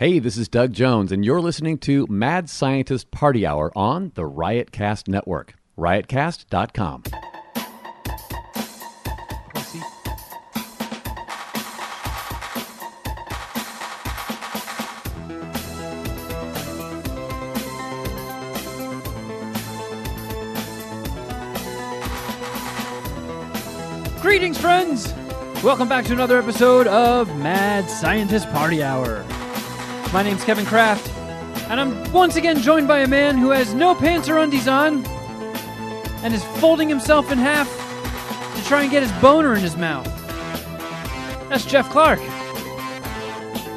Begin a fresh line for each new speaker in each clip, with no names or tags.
Hey, this is Doug Jones, and you're listening to Mad Scientist Party Hour on the Riotcast Network. Riotcast.com.
Greetings, friends! Welcome back to another episode of Mad Scientist Party Hour. My name's Kevin Kraft, and I'm once again joined by a man who has no pants or undies on and is folding himself in half to try and get his boner in his mouth. That's Jeff Clark.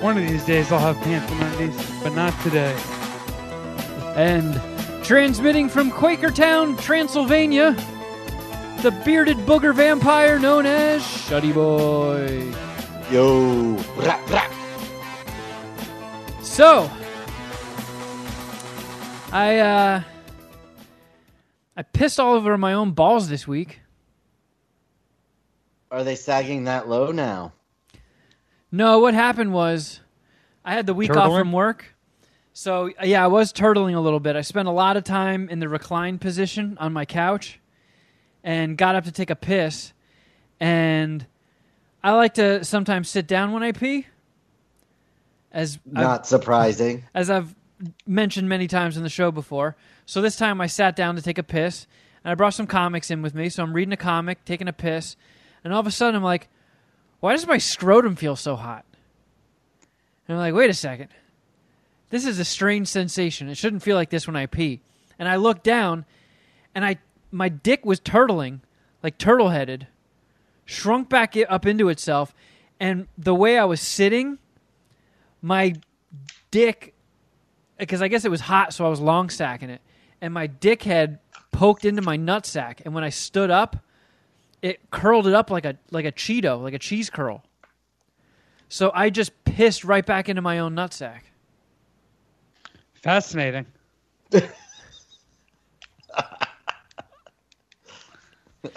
One of these days I'll have pants and undies, but not today.
And transmitting from Quakertown, Transylvania, the bearded booger vampire known as Shuddy Boy.
Yo. Rah, rah.
So, I uh, I pissed all over my own balls this week.
Are they sagging that low now?
No, what happened was I had the week off from work. So, yeah, I was turtling a little bit. I spent a lot of time in the reclined position on my couch and got up to take a piss. And I like to sometimes sit down when I pee. As I've-
Not surprising.
as I've mentioned many times in the show before. So this time I sat down to take a piss, and I brought some comics in with me. So I'm reading a comic, taking a piss, and all of a sudden I'm like, why does my scrotum feel so hot? And I'm like, wait a second. This is a strange sensation. It shouldn't feel like this when I pee. And I look down, and I my dick was turtling, like turtle headed, shrunk back up into itself, and the way I was sitting, my dick because I guess it was hot, so I was long stacking it, and my dick had poked into my nutsack, and when I stood up, it curled it up like a like a Cheeto, like a cheese curl. So I just pissed right back into my own nutsack.
Fascinating.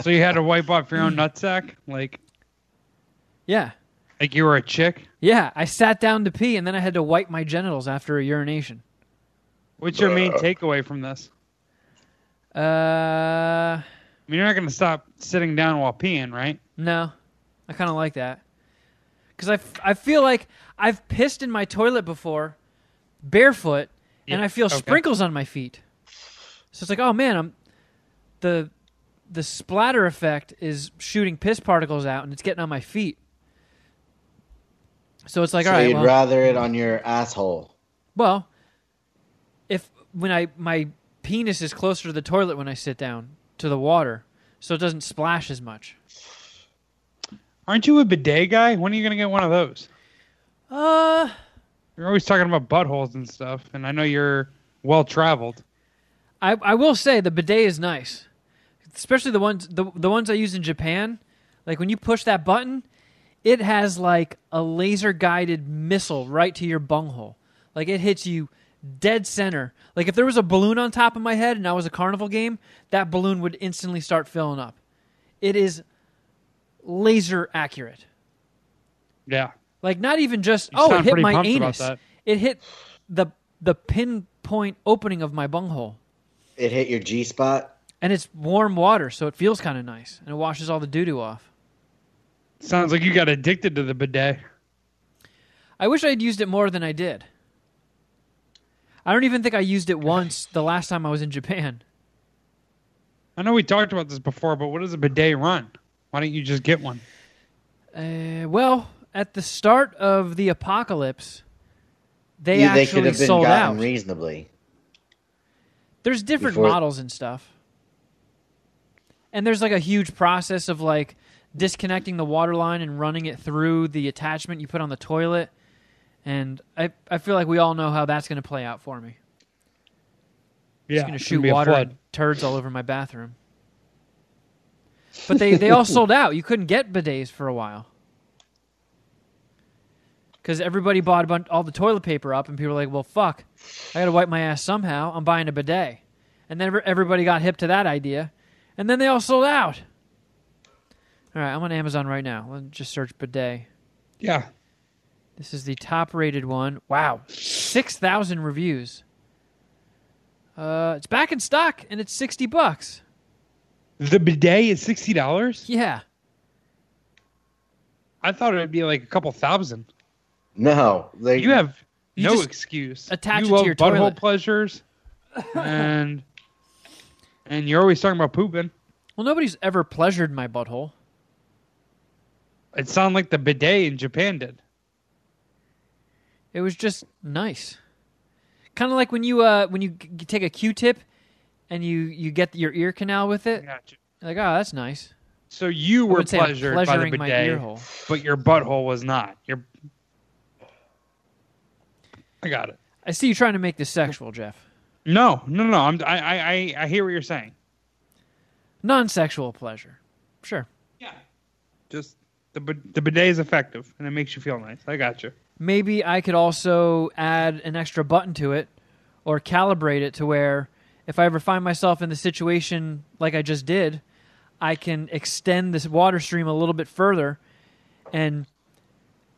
so you had to wipe off your own nutsack, like
Yeah,
like you were a chick.
yeah. I sat down to pee, and then I had to wipe my genitals after a urination.
What's your main takeaway from this?
Uh,
I mean, you're not going to stop sitting down while peeing, right?
no, I kind of like that because I, f- I feel like I've pissed in my toilet before, barefoot, and I feel
okay.
sprinkles on my feet. So it's like, oh man, I'm the the splatter effect is shooting piss particles out, and it's getting on my feet. So it's like, all right.
so
all right,
you'd
well,
rather it on your asshole.
well, if when I my penis is closer to the toilet when I sit down to the water, so it doesn't splash as much.
Aren't you a bidet guy? When are you going to get one of those?
Uh,
You're always talking about buttholes and stuff, and I know you're well traveled.
I I will say the bidet is nice, especially the ones the the ones I use in Japan. Like when you push that button, it has like a laser guided missile right to your bunghole. Like it hits you dead center. Like if there was a balloon on top of my head and I was a carnival game, that balloon would instantly start filling up. It is laser accurate.
Yeah.
Like not even just
You
oh, it hit my anus. It hit the the pinpoint opening of my bunghole.
It hit your G spot.
And it's warm water, so it feels kind of nice, and it washes all the doo doo off.
Sounds like you got addicted to the bidet.
I wish I had used it more than I did. I don't even think I used it once the last time I was in Japan.
I know we talked about this before, but what does a bidet run? Why don't you just get one?
Uh, well, at the start of the apocalypse, they
You- they
actually
could have been
sold out.
reasonably.
there's different
before-
models and stuff. And there's like a huge process of like disconnecting the water line and running it through the attachment you put on the toilet. And I, I feel like we all know how that's going to play out for me.
Yeah,
It's going to shoot water and turds all over my bathroom. But they, they all sold out. You couldn't get bidets for a while. Because everybody bought a bunch, all the toilet paper up, and people were like, well, fuck. I got to wipe my ass somehow. I'm buying a bidet. And then everybody got hip to that idea. And then they all sold out. All right, I'm on Amazon right now. Let's just search bidet.
Yeah.
This is the top rated one. Wow. 6,000 reviews. Uh, it's back in stock and it's 60 bucks.
The bidet is sixty dollars.
Yeah.
I thought it would be like a couple thousand.
No, they,
You have
You
no
just
excuse.
attach
you
it to your
butthole
toilet.
pleasures, and and you're always talking about pooping.
Well, nobody's ever pleasured my butthole.
It sounded like the bidet in Japan did.
It was just nice. Kind of like when you uh when you g- take a Q-tip and you you get your ear canal with it.
Gotcha.
You're like, oh, that's nice.
So you were pleasured by the bidet,
ear hole.
but your butthole was not. Your I got it.
I see you trying to make this sexual, Jeff.
No, no, no. I'm, I, I- I hear what you're saying.
Non-sexual pleasure. Sure.
Yeah. Just the the bidet is effective and it makes you feel nice. I got you.
Maybe I could also add an extra button to it or calibrate it to where if I ever find myself in the situation like I just did, I can extend this water stream a little bit further and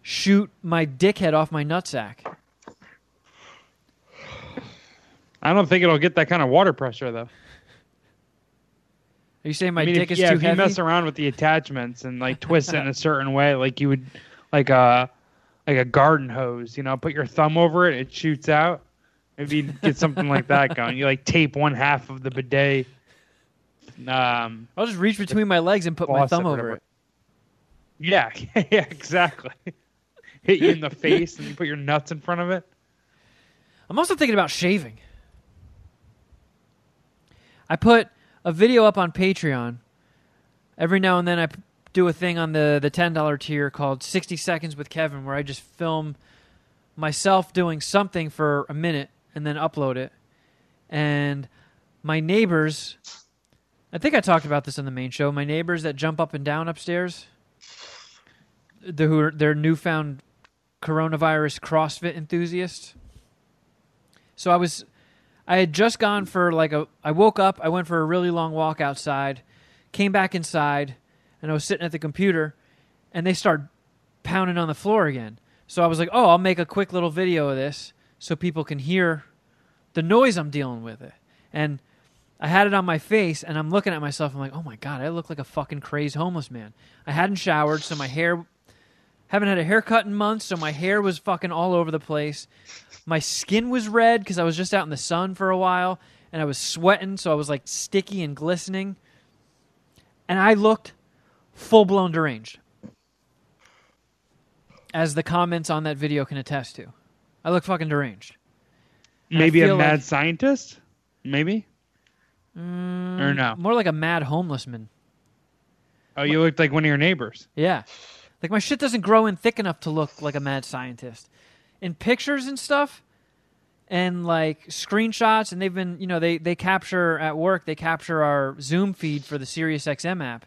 shoot my dickhead off my nutsack.
I don't think it'll get that kind of water pressure though.
Are you saying my
I mean,
dick
if,
is
yeah,
too
if you mess around with the attachments and like twist it in a certain way, like you would, like a like a garden hose, you know, put your thumb over it, it shoots out. Maybe you get something like that going. You like tape one half of the bidet. Um,
I'll just reach between my legs and put my thumb over it.
yeah, yeah, exactly. Hit you in the face and you put your nuts in front of it.
I'm also thinking about shaving. I put a video up on Patreon. Every now and then I do a thing on the, the $10 tier called 60 Seconds with Kevin where I just film myself doing something for a minute and then upload it. And my neighbors, I think I talked about this on the main show, my neighbors that jump up and down upstairs, the, who are, they're newfound coronavirus CrossFit enthusiasts. So I was I had just gone for like a I woke up, I went for a really long walk outside, came back inside, and I was sitting at the computer and they started pounding on the floor again. So I was like, "Oh, I'll make a quick little video of this so people can hear the noise I'm dealing with it." And I had it on my face and I'm looking at myself I'm like, "Oh my god, I look like a fucking crazed homeless man." I hadn't showered, so my hair haven't had a haircut in months, so my hair was fucking all over the place. My skin was red because I was just out in the sun for a while and I was sweating, so I was like sticky and glistening. And I looked full blown deranged. As the comments on that video can attest to. I look fucking deranged. And
Maybe a mad
like-
scientist. Maybe mm, or no?
More like a mad homeless man.
Oh, you looked like one of your neighbors.
Yeah. Like my shit doesn't grow in thick enough to look like a mad scientist. In pictures and stuff and like screenshots and they've been, you know, they they capture at work, they capture our Zoom feed for the Sirius XM app.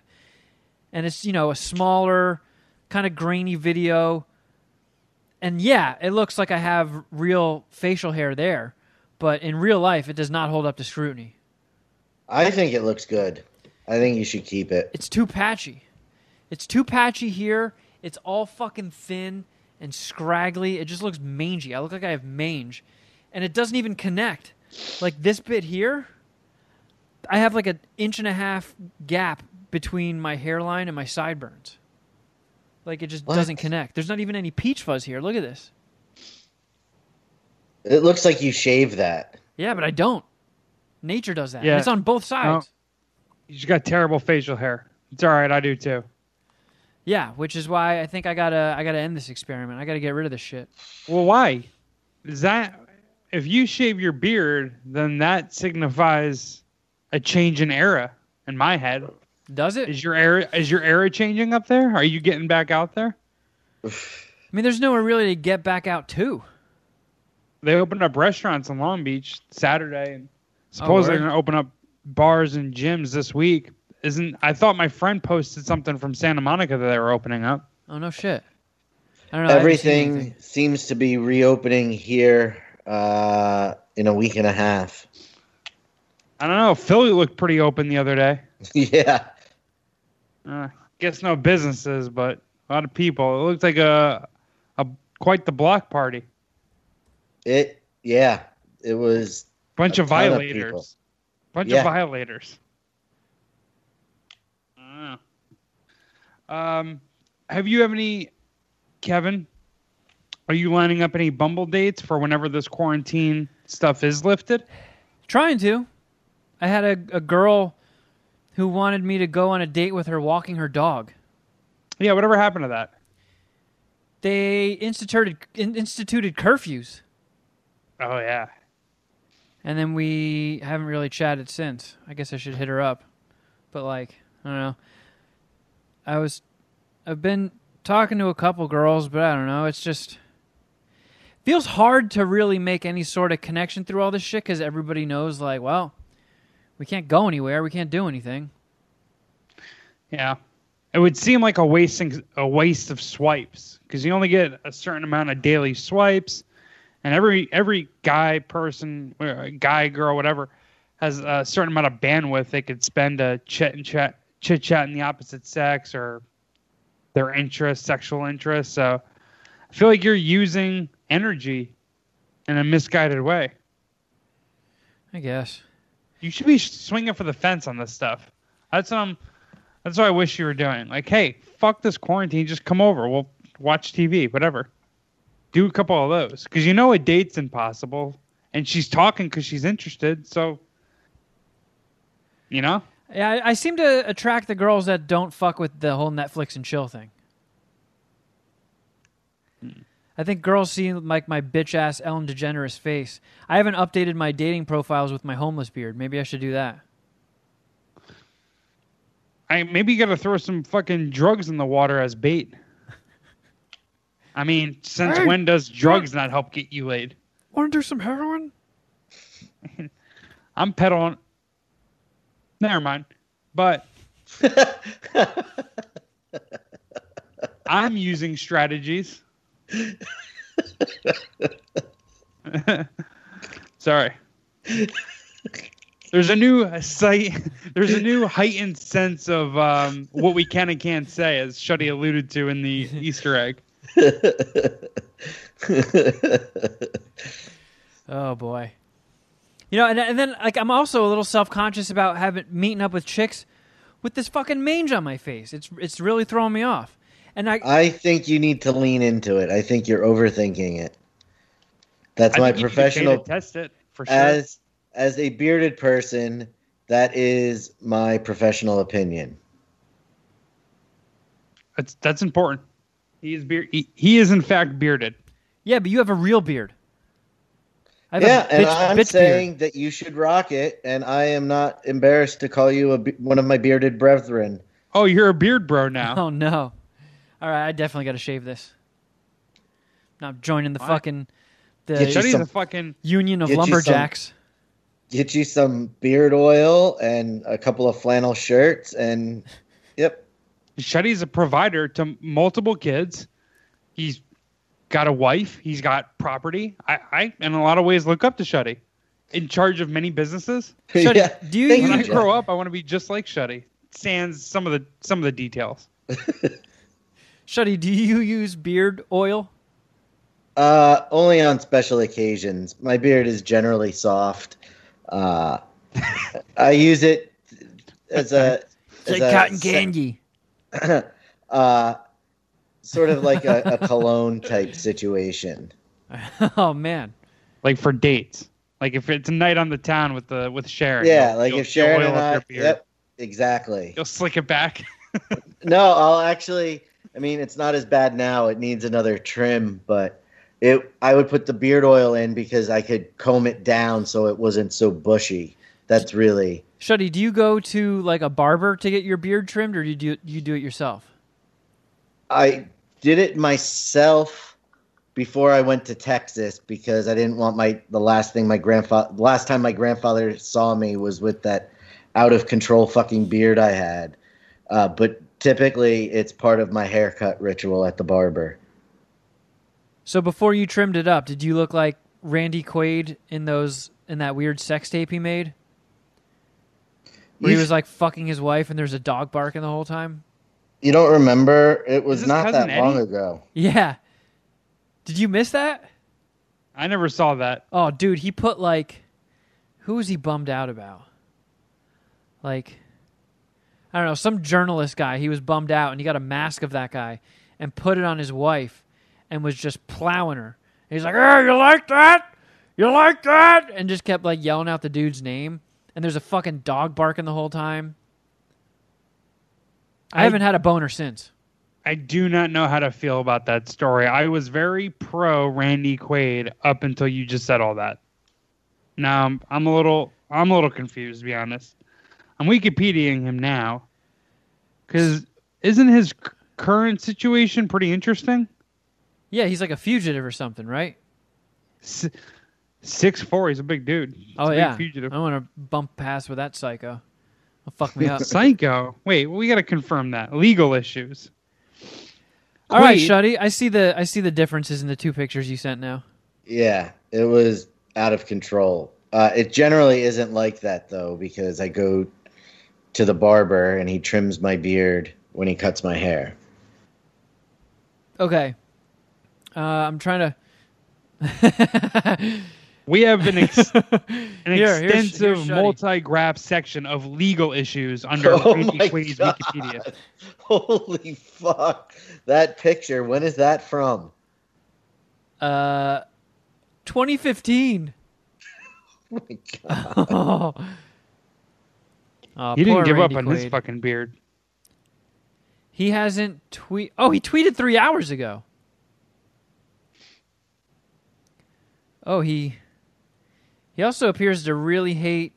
And it's, you know, a smaller kind of grainy video. And yeah, it looks like I have real facial hair there, but in real life it does not hold up to scrutiny.
I think it looks good. I think you should keep it.
It's too patchy. It's too patchy here. It's all fucking thin and scraggly. It just looks mangy. I look like I have mange. And it doesn't even connect. Like this bit here, I have like an inch and a half gap between my hairline and my sideburns. Like it just
What?
doesn't connect. There's not even any peach fuzz here. Look at this.
It looks like you shave that.
Yeah, but I don't. Nature does that. And
Yeah.
it's on both sides.
You just got terrible facial hair. It's all right. I do too.
Yeah, which is why I think I gotta I gotta end this experiment. I gotta get rid of this shit.
Well, why? Is that if you shave your beard, then that signifies a change in era in my head.
Does it?
Is your era is your era changing up there? Are you getting back out there?
I mean, there's nowhere really to get back out to.
They opened up restaurants in Long Beach Saturday and oh, supposedly
word?
they're gonna open up bars and gyms this week. Isn't I thought my friend posted something from Santa Monica that they were opening up.
Oh no shit. I don't know. I haven't seen
Everything seems to be reopening here uh, in a week and a half.
I don't know. Philly looked pretty open the other day.
yeah.
Uh, guess no businesses, but a lot of people. It looked like a a quite the block party.
It yeah, it was
Bunch
A
of
ton of
violators.
people.
Bunch
Yeah.
of violators. I don't know. Um, have you have any, Kevin? Are you lining up any Bumble dates for whenever this quarantine stuff is lifted?
Trying to. I had a, a girl who wanted me to go on a date with her walking her dog.
Yeah, whatever happened to that?
They instituted instituted curfews,
Oh yeah.
and then we haven't really chatted since. I guess I should hit her up, but like I don't know. I was, I've been talking to a couple girls, but I don't know. It's just feels hard to really make any sort of connection through all this shit because everybody knows like, well, we can't go anywhere, we can't do anything.
Yeah. It would seem like a wasting a waste of swipes because you only get a certain amount of daily swipes, and every every guy person, guy girl, whatever, has a certain amount of bandwidth they could spend to chit and chat, chit chat in the opposite sex or their interests, sexual interests. So I feel like you're using energy in a misguided way.
I guess.
You should be swinging for the fence on this stuff. That's um, that's what I wish you were doing. Like, hey, fuck this quarantine. Just come over. We'll watch TV, whatever. Do a couple of those because you know a date's impossible, and she's talking because she's interested. So, you know,
Yeah, I, I seem to attract the girls that don't fuck with the whole Netflix and chill thing. Hmm. I think girls see like my bitch ass Ellen DeGeneres face. I haven't updated my dating profiles with my homeless beard. Maybe I should do that.
I maybe you got to throw some fucking drugs in the water as bait. I mean, since
Hey,
when does drugs not help get you laid?
Want to do some heroin?
I'm peddling. Never mind. But I'm using strategies. Sorry. There's a new site. There's a new heightened sense of um, what we can and can't say, as Shuddy alluded to in the Easter egg.
Oh boy. You know, and, and then like I'm also a little self conscious about having meeting up with chicks with this fucking mange on my face. It's it's really throwing me off. And I
I think you need to lean into it. I think you're overthinking it. That's
I
my
think you to
professional
test it for sure.
as as a bearded person, that is my professional opinion.
That's that's important. He is beard. He, he is in fact bearded.
yeah, but you have a real beard. I have
Yeah,
a
and
bitch,
I'm
bitch
saying
beard.
that you should rock it, and I am not embarrassed to call you a, one of my bearded brethren.
Oh, you're a beard bro now.
Oh no! All right, I definitely got to shave this. Not joining the
Why?
fucking
Get
the
you
Shuddy's
some-
a fucking.
union of
get you some-
lumberjacks.
Get you some beard oil and a couple of flannel shirts, and yep,
Shuddy's a provider to multiple kids. He's got a wife. He's got property. I, I in a lot of ways, look up to Shuddy. In charge of many businesses.
Shuddy,
Yeah.
do you
Thank
When I
use,
grow up, I want to be just like Shuddy. Sans some of the some of the details.
Shuddy? Do you use beard oil?
Uh, only on special occasions. My beard is generally soft. Uh, I use it as a as
like
a
cotton
se-
candy.
uh, sort of like a, a cologne type situation.
oh man.
Like for dates. Like if it's a night on the town with the with Sharon.
Yeah,
you'll-
like
you'll-
if Sharon
you'll
and
oil
I, yep, exactly.
You'll slick it back.
No, I'll actually. I mean, it's not as bad now. It needs another trim, but it. I would put the beard oil in because I could comb it down so it wasn't so bushy. That's really.
Shuddy, do you go to like a barber to get your beard trimmed, or do you do, you do it yourself?
I did it myself before I went to Texas because I didn't want my the last thing my grandfather last time my grandfather saw me was with that out of control fucking beard I had. Uh, but typically it's part of my haircut ritual at the barber.
So before you trimmed it up, did you look like Randy Quaid in those in that weird sex tape he made? Where he was like fucking his wife and there's a dog barking the whole time?
You don't remember? It was not
Cousin
that long ago.
Yeah. Did you miss that?
I never saw that.
Oh, dude, he put like, who was he bummed out about? Like, I don't know, some journalist guy. He was bummed out, and he got a mask of that guy and put it on his wife, and was just plowing her. And he's like, "Hey, you like that? You like that?" And just kept like yelling out the dude's name. And there's a fucking dog barking the whole time. I,
I-
haven't had a boner since.
I do not know how to feel about that story. I was very pro Randy Quaid up until you just said all that. Now I'm, I'm a little I'm a little confused to be honest. I'm Wikipediaing him now because isn't his c- current situation pretty interesting?
Yeah, he's like a fugitive or something, right?
S- Six four, he's a big dude. He's
Oh
a big
yeah.
fugitive.
I want to bump past with that psycho. Will fuck me up.
Psycho. Wait, we got to confirm that legal issues.
All right,
Quaid-
Shuddy. I see the I see the differences in the two pictures you sent now.
Yeah, it was out of control. Uh, it generally isn't like that though, because I go to the barber and he trims my beard when he cuts my hair.
Okay. Uh, I'm trying to.
We have an, ex- an
Here,
extensive
here's Shuddy.
multi-graph section of legal issues under
Oh
Randy
my God.
Wikipedia.
Holy fuck! That picture. When is that from?
Uh, 2015.
Oh my God.
oh, oh
he didn't give
Randy
up on his fucking beard.
He hasn't tweet. Oh, he tweeted three hours ago. Oh, he. He also appears to really hate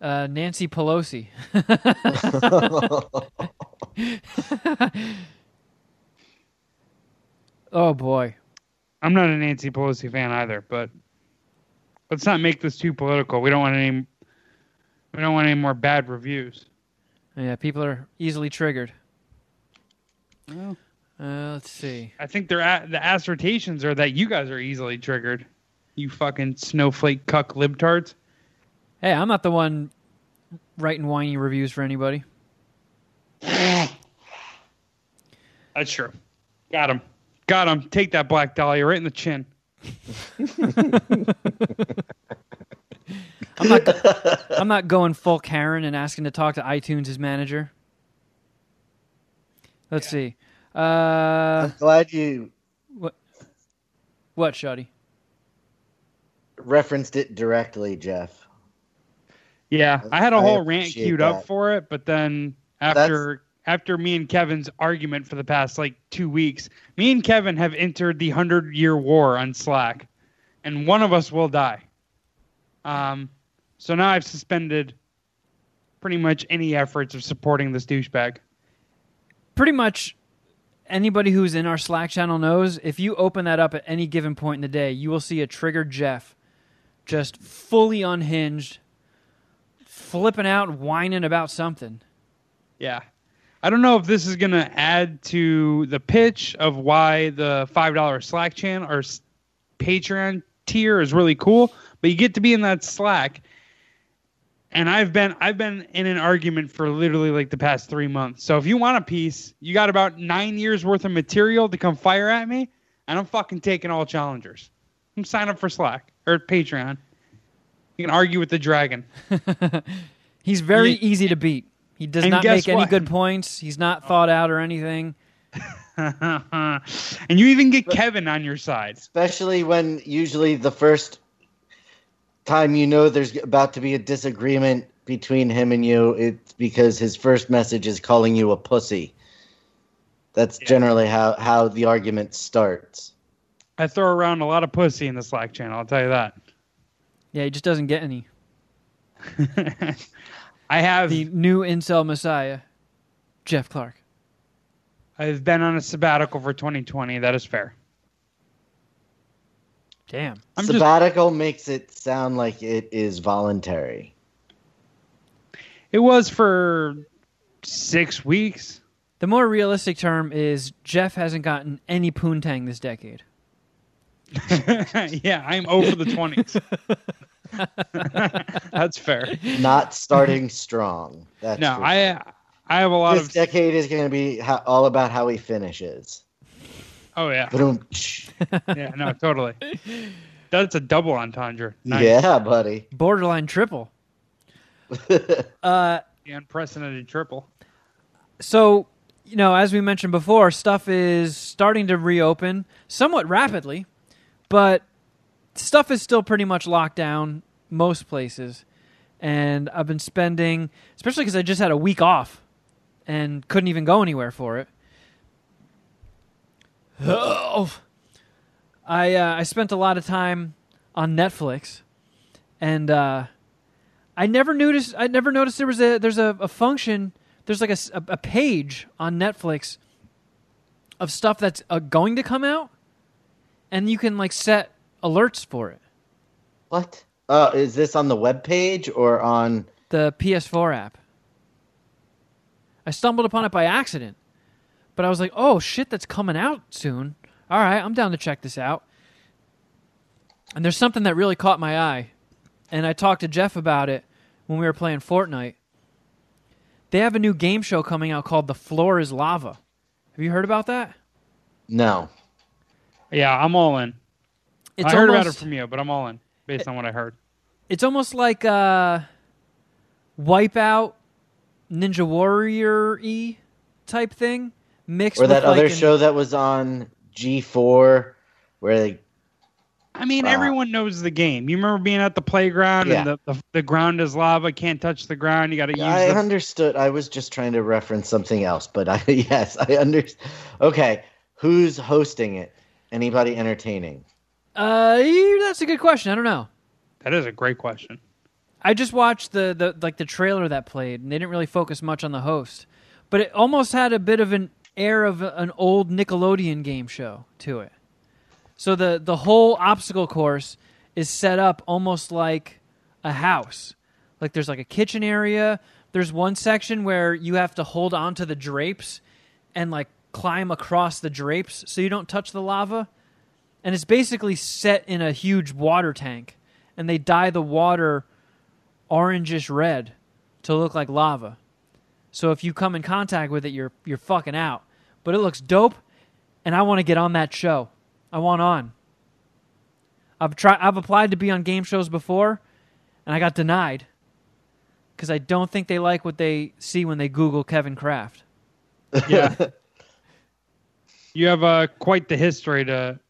uh, Nancy Pelosi. oh boy.
I'm not a Nancy Pelosi fan either, but let's not make this too political. We don't want any. We don't want any more bad reviews.
Yeah, people are easily triggered.
Well,
Uh, let's see.
I think they're at, the assertions are that you guys are easily triggered. You fucking snowflake cuck libtards.
Hey, I'm not the one writing whiny reviews for anybody.
That's true. Got him. Got him. Take that black dahlia right in the chin.
I'm not. I'm not going full Karen and asking to talk to iTunes' manager. Let's see. Uh,
I'm glad you
what, Shuddy?
referenced it directly, Jeff.
Yeah, I had a
I
whole rant
appreciate
queued up for it, but then
That's-
after after me and Kevin's argument for the past like two weeks, me and Kevin have entered the hundred year war on Slack, and one of us will die. Um, so now I've suspended pretty much any efforts of supporting this douchebag.
Pretty much anybody who's in our Slack channel knows if you open that up at any given point in the day, you will see a triggered Jeff just fully unhinged, flipping out, whining about something.
Yeah. I don't know if this is going to add to the pitch of why the $5 Slack channel or Patreon tier is really cool, but you get to be in that Slack. And I've been I've been in an argument for literally like the past 3 months. So if you want a piece, you got about 9 years worth of material to come fire at me, and I'm fucking taking all challengers. I'm sign up for Slack or Patreon. You can argue with the dragon.
He's very
Yeah.
easy to beat. He does not
guess
make any good points. He's not thought out or anything.
and you even get Kevin on your side.
Especially when usually the first time you know there's about to be a disagreement between him and you, it's because his first message is calling you a pussy. That's
Yeah.
generally how, how the argument starts.
I throw around a lot of pussy in the Slack channel. I'll tell you that.
Yeah, he just doesn't get any.
I have.
The new incel messiah, Jeff Clark.
I've been on a sabbatical for 2020. That is fair.
Damn.
I'm just.
Sabbatical makes it sound like it is voluntary.
It was for six weeks.
The more realistic term is Jeff hasn't gotten any poontang this decade.
yeah, I'm over the 20s. That's fair.
Not starting strong. That's
No,
for
I I have a lot of
this
of
decade is going to be how, all about how he finishes.
Oh yeah, yeah, no, totally. That's a double entendre. Nice.
Yeah, buddy.
Borderline triple. Uh,
The unprecedented triple.
so you know, as we mentioned before, stuff is starting to reopen somewhat rapidly, but stuff is still pretty much locked down most places. And I've been spending, especially because I just had a week off and couldn't even go anywhere for it. Oh. I uh, I spent a lot of time on Netflix, and uh, I never noticed. I never noticed there was a there's a, a function. There's like a, a page on Netflix of stuff that's uh, going to come out, and you can like set alerts for it.
What? Uh, is this on the web page or on?
The PS4 app. I stumbled upon it by accident, but I was like, "Oh shit, that's coming out soon." All right, I'm down to check this out. And there's something that really caught my eye, and I talked to Jeff about it when we were playing Fortnite. They have a new game show coming out called "The Floor Is Lava." Have you heard about that?
No.
Yeah, I'm all in.
It's
I heard about it from you, but I'm all in based on what I heard.
It's almost like uh, Wipeout, Ninja Warrior e type thing mixed
Or
with
that other
an-
show that was on G4 where they
I mean,
Wow.
everyone knows the game. You remember being at the playground
Yeah.
and the, the the ground is lava, can't touch the ground. You got to use.
I
the,
understood. I was just trying to reference something else, but I yes, I understand. Okay, who's hosting it? Anybody entertaining?
Uh, that's a good question. I don't know.
that is a great question.
I just watched the, the like the trailer that played, and they didn't really focus much on the host, but it almost had a bit of an air of an old Nickelodeon game show to it. So the the whole obstacle course is set up almost like a house. Like there's like a kitchen area. There's one section where you have to hold on to the drapes and like climb across the drapes so you don't touch the lava. And it's basically set in a huge water tank, and they dye the water orangish red to look like lava. So if you come in contact with it, you're you're fucking out. But it looks dope, and I want to get on that show. I want on. I've tried. I've applied to be on game shows before, and I got denied because I don't think they like what they see when they Google Kevin Kraft.
Yeah, you have uh, quite the history to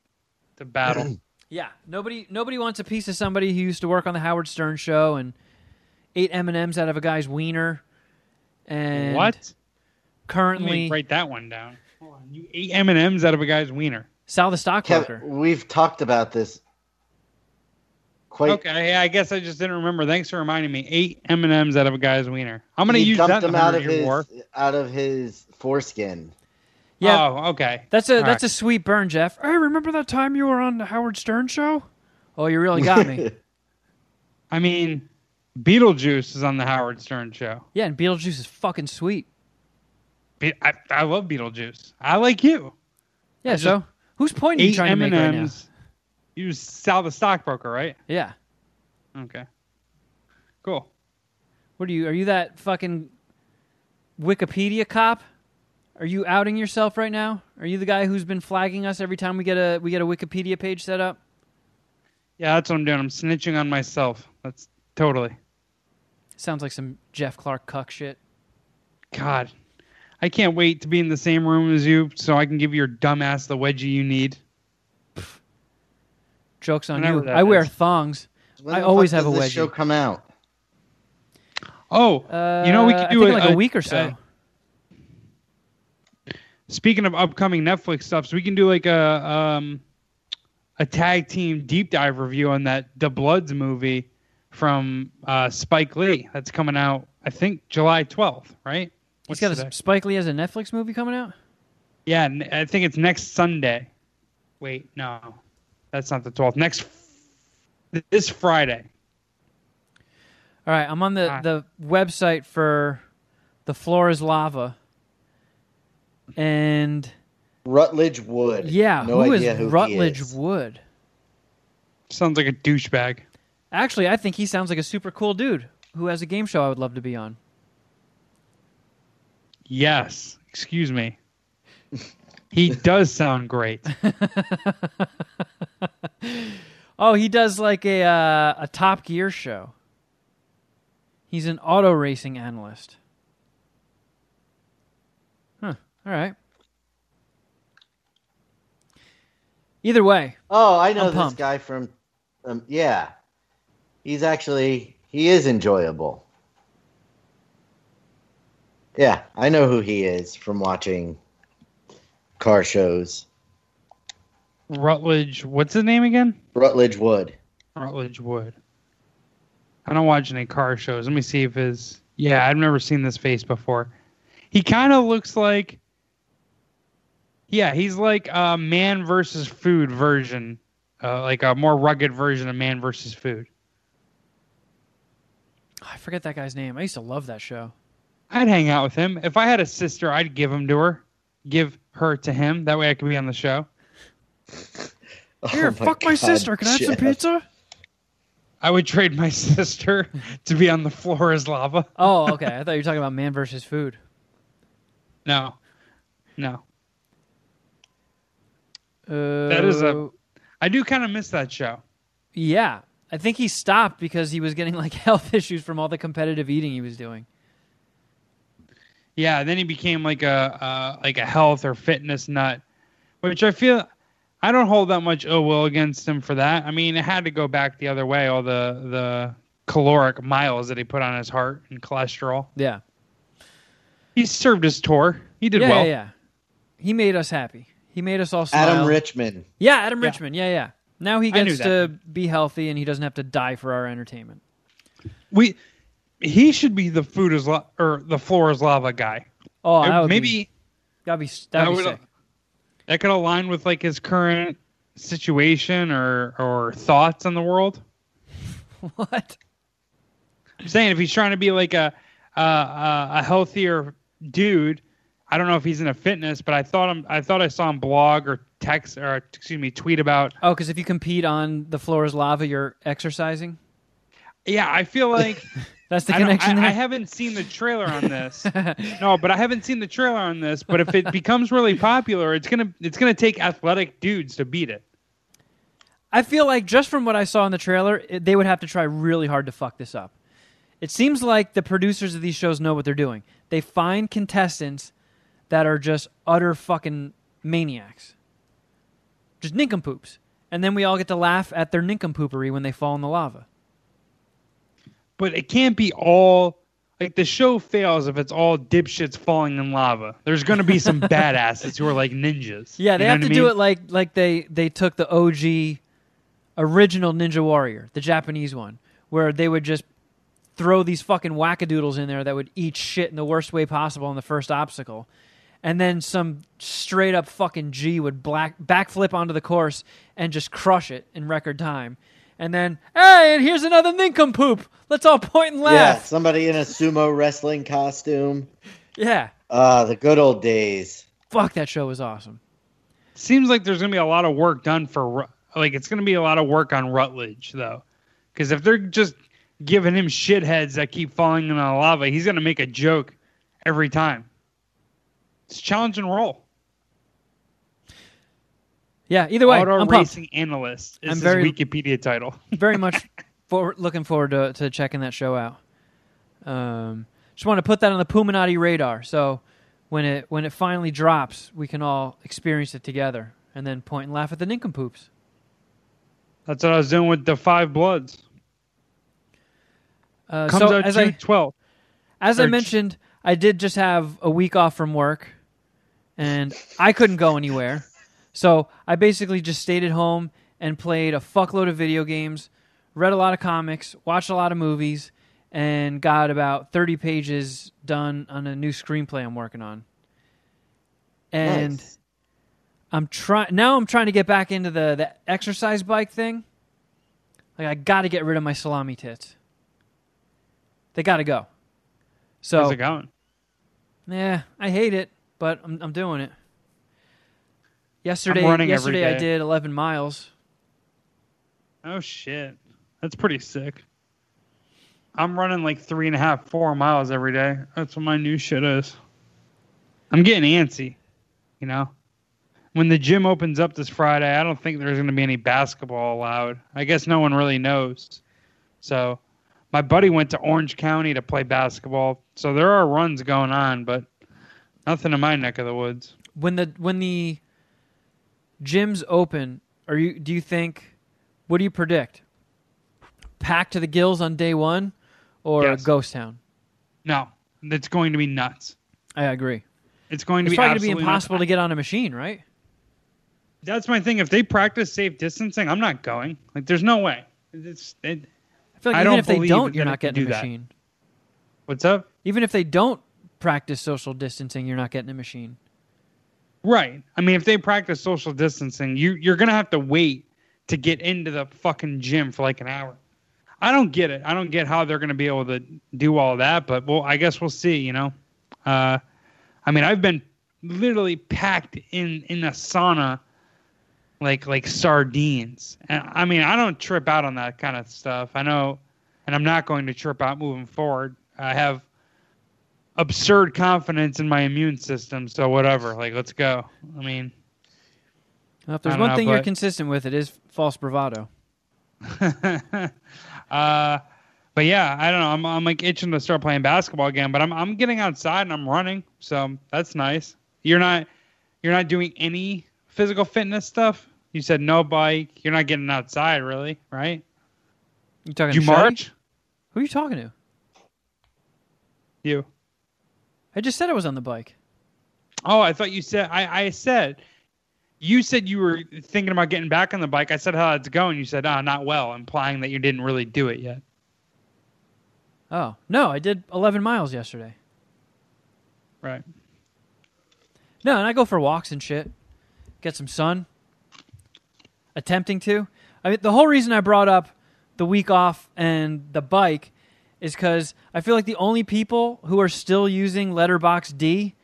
to battle.
Yeah, nobody nobody wants a piece of somebody who used to work on the Howard Stern show and ate M and M's out of a guy's wiener. And
what? Let
currently
me write that one down. Hold on. You ate M and M's out of a guy's wiener.
Sal the
Kev,
stockbroker.
we've talked about this quite.
Okay, yeah, I guess I just didn't remember. Thanks for reminding me. Eight M and M's out of a guy's wiener. I'm gonna
he
use
dumped
that in
them out of his
war.
out of his foreskin.
Yeah,
Oh, okay.
that's a
All
that's
right.
a sweet burn, Jeff. I remember that time you were on the Howard Stern show? Oh, you really got me.
I mean, Beetlejuice is on the Howard Stern show.
yeah, and Beetlejuice is fucking sweet.
Be- I, I love Beetlejuice. I like you.
Yeah,
I
so whose point are you trying
M
to make right now?
You Sal the stockbroker, right?
Yeah.
Okay. Cool.
What are you? Are you that fucking Wikipedia cop? Are you outing yourself right now? Are you the guy who's been flagging us every time we get a we get a Wikipedia page set up?
Yeah, that's what I'm doing. I'm snitching on myself. That's totally.
Sounds like some Jeff Clark cuck shit.
God, I can't wait to be in the same room as you so I can give your dumbass the wedgie you need.
Jokes on
Whenever
you.
that
I wear thongs.
When
I always have a
does this
wedgie.
show come out.
Oh,
Uh,
you know we could
I
do
think
a,
like a, week or so.
uh, speaking of upcoming Netflix stuff, so we can do like a um, a tag team deep dive review on that The Bloods movie from uh, Spike Lee. That's coming out, I think, July 12th, right?
He's
What's
got
today?
a Spike Lee has a Netflix movie coming out.
Yeah, I think it's next Sunday. Wait, no, that's not the 12th. Next, this Friday.
All right, I'm on the
Ah.
the website for the floor is lava, and
Rutledge Wood.
yeah,
no
who is
idea who he
Rutledge
is.
Wood?
Sounds like a douchebag.
Actually, I think he sounds like a super cool dude who has a game show I would love to be on.
Yes. Excuse me. He does sound great.
oh, he does like a uh, a Top Gear show. He's an auto racing analyst. Huh. All right. Either way,
Oh, I know
I'm
this
pumped.
guy from. Um, yeah, he's actually he is enjoyable. Yeah, I know who he is from watching car shows.
Rutledge, what's his name again?
Rutledge Wood.
Rutledge Wood. I don't watch any car shows. Let me see if his. Yeah, I've never seen this face before. He kind of looks like. Yeah, he's like a man versus food version, uh, like a more rugged version of man versus food.
I forget that guy's name. I used to love that show.
I'd hang out with him. If I had a sister, I'd give him to her, give her to him. That way I could be on the show.
Here,
Oh
fuck my sister. Can I have some pizza?
I would trade my sister to be on the floor as lava.
Oh, okay. I thought you were talking about man versus food.
No, no.
Uh,
That is a- I do kind of miss that show.
Yeah, I think he stopped because he was getting like health issues from all the competitive eating he was doing.
Yeah, then he became like a uh, like a health or fitness nut, which I feel I don't hold that much ill will against him for that. I mean, it had to go back the other way, all the the caloric miles that he put on his heart and cholesterol.
Yeah,
He served his tour. He did
yeah,
well.
yeah, yeah. He made us happy. He made us all smile.
Adam Richman.
Yeah, Adam
Yeah.
Richman. Yeah, yeah. Now he gets to be healthy and he doesn't have to die for our entertainment.
We he should be the food is la- or the floor is lava guy.
Oh, that would
Maybe
be, that'd be
that
that'd be
would
sick.
that could align with like his current situation or or thoughts on the world.
what?
I'm saying if he's trying to be like a uh, a, a healthier dude, I don't know if he's into fitness, but I thought him. I thought I saw him blog or text or excuse me tweet about.
Oh, because if you compete on the floor is lava, you're exercising.
Yeah, I feel like
That's the
I,
connection
I. I haven't seen the trailer on this. no, but I haven't seen the trailer on this. But if it becomes really popular, it's gonna it's gonna take athletic dudes to beat it.
I feel like just from what I saw in the trailer, it, they would have to try really hard to fuck this up. It seems like the producers of these shows know what they're doing. They find contestants that are just utter fucking maniacs, just nincompoops, and then we all get to laugh at their nincompoopery when they fall in the lava.
But it can't be all like the show fails if it's all dipshits falling in lava. There's gonna be some badasses who are like ninjas.
Yeah, they
You know
have to
I
do it like like they they took the OG original Ninja Warrior, the Japanese one, where they would just throw these fucking wackadoodles in there that would eat shit in the worst way possible on the first obstacle. And then some straight up fucking G would black backflip onto the course and just crush it in record time. And then, hey, and here's another nincompoop. Let's all point and laugh.
Yeah, somebody in a sumo wrestling costume.
Yeah.
Ah, the good old days.
Fuck, that show was awesome.
Seems like there's gonna be a lot of work done for like it's gonna be a lot of work on Rutledge though, because if they're just giving him shitheads that keep falling in the lava, he's gonna make a joke every time. It's challenge and roll.
Yeah, either way,
Auto
I'm pumped.
racing analyst is
I'm
his
very-
Wikipedia title.
very much forward, looking forward to, to checking that show out. Um, just want to put that on the Puminati radar, so when it when it finally drops, we can all experience it together, and then point and laugh at the nincompoops.
That's what I was doing with the Five Bloods.
Uh,
Comes
so
out
as
June
I
12th.
as I mentioned, I did just have a week off from work, and I couldn't go anywhere, so I basically just stayed at home and played a fuckload of video games, read a lot of comics, watched a lot of movies, and got about 30 pages done on a new screenplay I'm working on. And
Nice.
I'm trying now I'm trying to get back into the the exercise bike thing. Like I got to get rid of my salami tits. They got to go. So
How's it going?
yeah, I hate it, but I'm I'm doing it. Yesterday, yesterday I did 11 miles.
Oh shit, that's pretty sick. I'm running like three and a half, four miles every day. That's what my new shit is. I'm getting antsy, you know. when the gym opens up this Friday, I don't think there's going to be any basketball allowed. I guess no one really knows. So, my buddy went to Orange County to play basketball. So there are runs going on, but nothing in my neck of the woods.
When the when the gyms open, are you do you think what do you predict? Packed to the gills on day 1 or
Yes.
ghost town?
No, it's going to be nuts.
I agree.
It's going to
It's
be
probably going to be impossible
nuts.
to get on a machine, right?
That's my thing. If they practice safe distancing, I'm not going. Like, there's no way. It's it,
I feel like
I
even
don't
if they don't, you're not getting a
do that.
machine.
what's up?
Even if they don't practice social distancing, you're not getting a machine.
Right. I mean, if they practice social distancing, you you're gonna have to wait to get into the fucking gym for like an hour. I don't get it. I don't get how they're gonna be able to do all that, but well, I guess we'll see. You know, uh, I mean, I've been literally packed in in a sauna like like sardines. And I mean, I don't trip out on that kind of stuff. I know, and I'm not going to trip out moving forward. I have absurd confidence in my immune system, so whatever. Like, let's go. I mean,
Well, if there's one
know,
thing you're consistent with, it is false bravado.
uh, but yeah, I don't know. I'm I'm like itching to start playing basketball again, but I'm I'm getting outside and I'm running, so that's nice. You're not you're not doing any physical fitness stuff. You said no bike. You're not getting outside, really, right?
You talking
Did you march?
Who are you talking to?
You.
I just said I was on the bike.
Oh, I thought you said I, I said you said you were thinking about getting back on the bike. I said how it's going. You said, ah, not well, implying that you didn't really do it yet.
Oh no, I did 11 miles yesterday.
Right.
No, and I go for walks and shit, get some sun. Attempting to. I mean, the whole reason I brought up the week off and the bike is because I feel like the only people who are still using Letterbox D,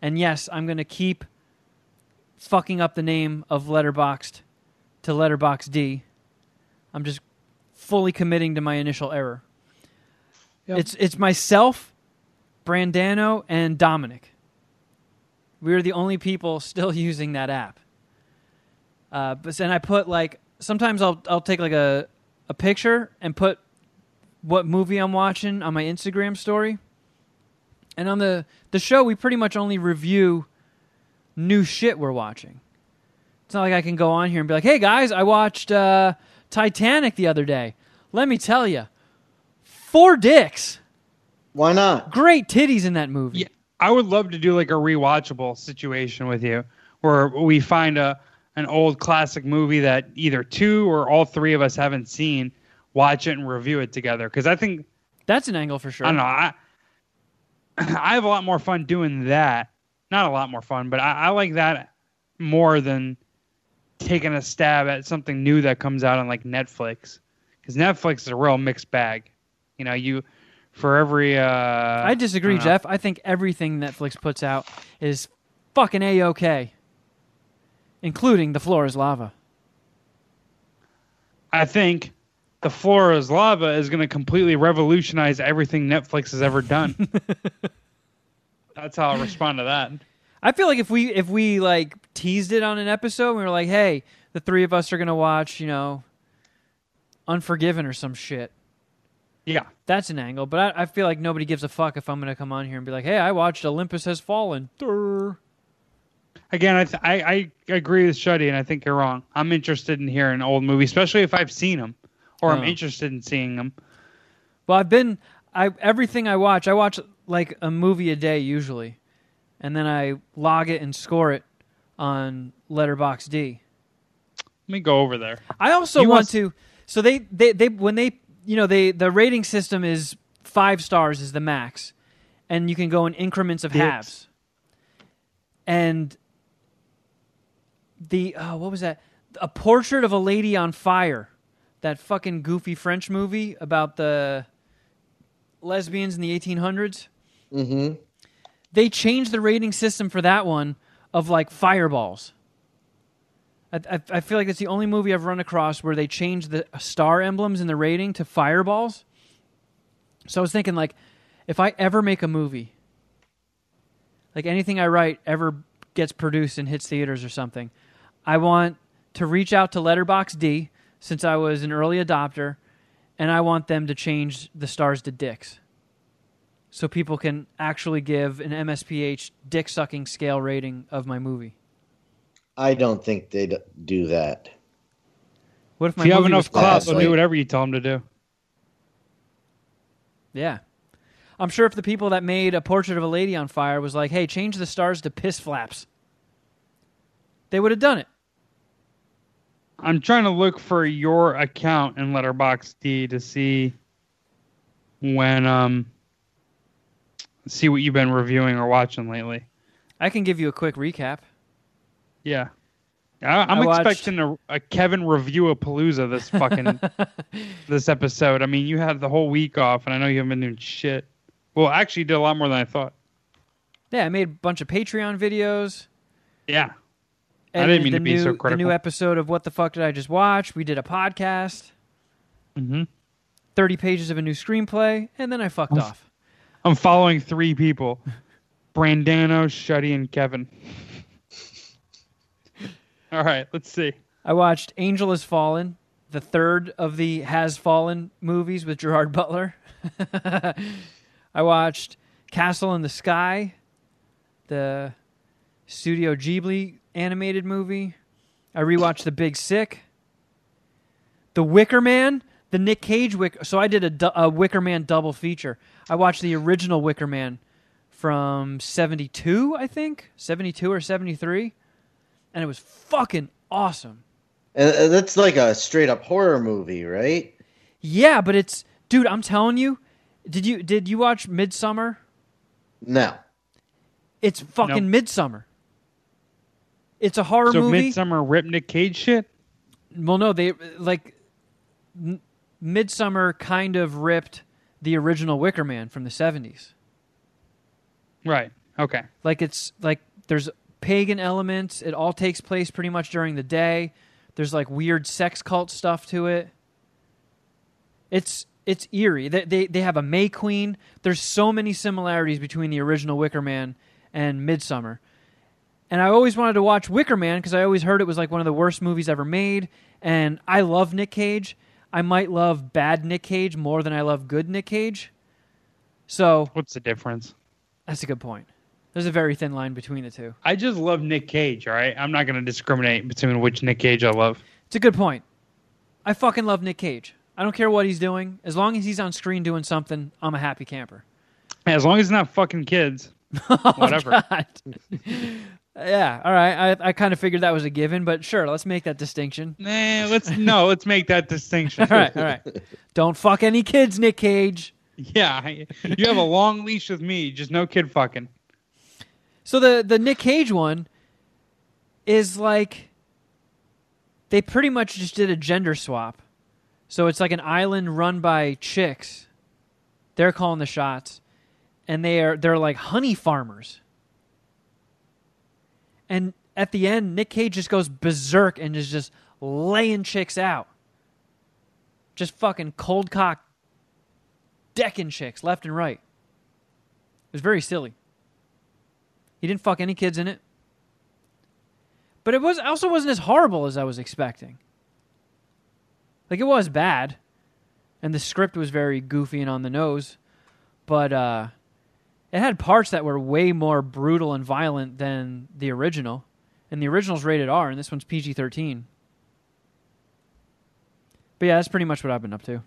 and yes, I'm going to keep fucking up the name of Letterboxed to Letterbox D. I'm just fully committing to my initial error.
Yep.
It's it's myself, Brandano, and Dominic. We are the only people still using that app. Uh, but then I put like sometimes I'll I'll take like a a picture and put what movie I'm watching on my Instagram story. And on the the show, we pretty much only review new shit we're watching. It's not like I can go on here and be like, "Hey guys, I watched uh, Titanic the other day. Let me tell you, four dicks,
Why not?
great titties in that movie."
Yeah, I would love to do like a rewatchable situation with you, where we find a an old classic movie that either two or all three of us haven't seen, watch it and review it together. Because I think
That's an angle for sure.
I don't know. I I have a lot more fun doing that. Not a lot more fun, but I, I like that more than taking a stab at something new that comes out on like Netflix. Because Netflix is a real mixed bag. You know, you for every. Uh,
I disagree,
don't.
Jeff. I think everything Netflix puts out is fucking a okay, including the floor is lava.
I think the floor is lava is going to completely revolutionize everything Netflix has ever done. That's how I'll respond to that.
I feel like if we if we like teased it on an episode, we were like, "Hey, the three of us are gonna watch," you know, Unforgiven or some shit.
Yeah.
That's an angle, but I, I feel like nobody gives a fuck if I'm gonna come on here and be like, "Hey, I watched Olympus Has Fallen." Durr.
Again, I, th- I I agree with Shuddy, and I think you're wrong. I'm interested in hearing old movies, especially if I've seen them, or I'm
Oh.
interested in seeing them.
Well, I've been I everything I watch, I watch like a movie a day usually, and then I log it and score it on Letterbox D.
Let me go over there.
I also want
want-
to. So they, they they when they you know they the rating system is five stars is the max, and you can go in increments of
Dicks.
halves. And the oh, what was that? A portrait of a lady on fire. That fucking goofy French movie about the lesbians in the 1800s.
Mm-hmm.
They changed the rating system for that one of like fireballs. I, I, I feel like that's the only movie I've run across where they changed the star emblems in the rating to fireballs. So I was thinking, like, if I ever make a movie, like anything I write ever gets produced and hits theaters or something. I want to reach out to Letterbox D since I was an early adopter, and I want them to change the stars to dicks, so people can actually give an MSPH dick sucking scale rating of my movie.
I don't think they'd do that.
What if my
If you have enough clout,
class?
they'll do whatever you tell them to do.
Yeah. I'm sure if the people that made a portrait of a lady on fire was like, hey, change the stars to piss flaps, they would have done it.
I'm trying to look for your account in Letterboxd to see when um see what you've been reviewing or watching lately.
I can give you a quick recap.
Yeah. I,
watched-
expecting a, a Kevin review of Palooza this fucking this episode. I mean, you had the whole week off, and I know you haven't been doing shit. Well, actually, you did a lot more than I thought.
Yeah, I made a bunch of Patreon videos.
Yeah. I didn't mean to be
new,
so
The new episode of What the Fuck Did I Just Watch? We did a podcast,
hmm
30 pages of a new screenplay, and then I fucked
Oof.
off.
I'm following three people: Brandano, Shuddy, and Kevin. All right, let's see.
I watched Angel Has Fallen, the third of the Has Fallen movies with Gerard Butler. I watched Castle in the Sky, the Studio Ghibli animated movie. I rewatched The Big Sick, The Wicker Man, the Nick Cage Wicker. So I did a, a Wicker Man double feature. I watched the original Wicker Man from 72, I think, 72 or 73, and it was fucking awesome.
And uh, that's like a straight up horror movie, right?
Yeah, but it's dude, I'm telling you, did you did you watch Midsommar?
No.
It's fucking
Nope.
Midsommar. It's a horror
so
movie.
Midsommar Rip Nick Cage shit.
well, no, they like M- Midsommar kind of ripped the original Wicker Man from the 70s.
Right. Okay.
Like it's like there's pagan elements. It all takes place pretty much during the day. There's like weird sex cult stuff to it. It's it's eerie. They they, they have a May Queen. There's so many similarities between the original Wicker Man and Midsommar. And I always wanted to watch Wicker Man because I always heard it was like one of the worst movies ever made. And I love Nick Cage. I might love bad Nick Cage more than I love good Nick Cage. So
What's the difference?
that's a good point. There's a very thin line between the two.
I just love Nick Cage. All right. I'm not going to discriminate between which Nick Cage I love.
It's a good point. I fucking love Nick Cage. I don't care what he's doing. As long as he's on screen doing something, I'm a happy camper.
As long as it's not fucking kids. Oh,
Whatever. Yeah, all right. I, I kind of figured that was a given, but sure, let's make that distinction.
Nah, let's no. Let's make that distinction.
All right, all right. don't fuck any kids, Nick Cage.
Yeah, you have a long leash with me. Just no kid fucking.
So the the Nick Cage one is like they pretty much just did a gender swap. So it's like an island run by chicks. They're calling the shots and they are they're like honey farmers. And at the end Nick Cage just goes berserk and is just laying chicks out. Just fucking cold cock decking chicks left and right. It was very silly. He didn't fuck any kids in it. But it was also wasn't as horrible as I was expecting. Like it was bad. And the script was very goofy and on the nose. But uh it had parts that were way more brutal and violent than the original. And the original's rated R and this one's PG thirteen. But yeah, that's pretty much what I've been up to.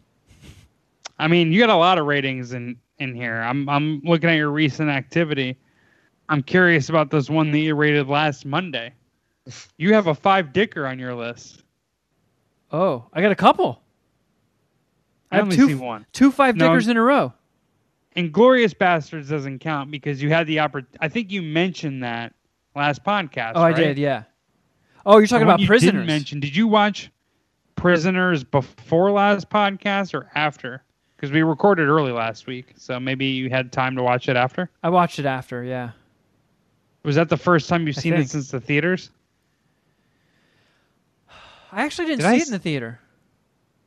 I mean, you got a lot of ratings in in here. I'm I'm looking at your recent activity. I'm curious about this one that you rated last Monday. You have a five dicker on your list.
Oh, I got a couple.
I,
I have
only
two
see one.
two five
No.
dickers in a row.
Inglourious Basterds doesn't count because you had the oppor- I think you mentioned that last podcast.
Oh, I did, yeah. Oh, you're talking about
you
prisoners.
Mention. Did you watch Prisoners before last podcast or after? Because we recorded early last week, so maybe you had time to watch it after.
I watched it after, yeah.
Was that the first time you've
I
seen
think.
it since the theaters?
I actually didn't
Did
see
I
it in the theater.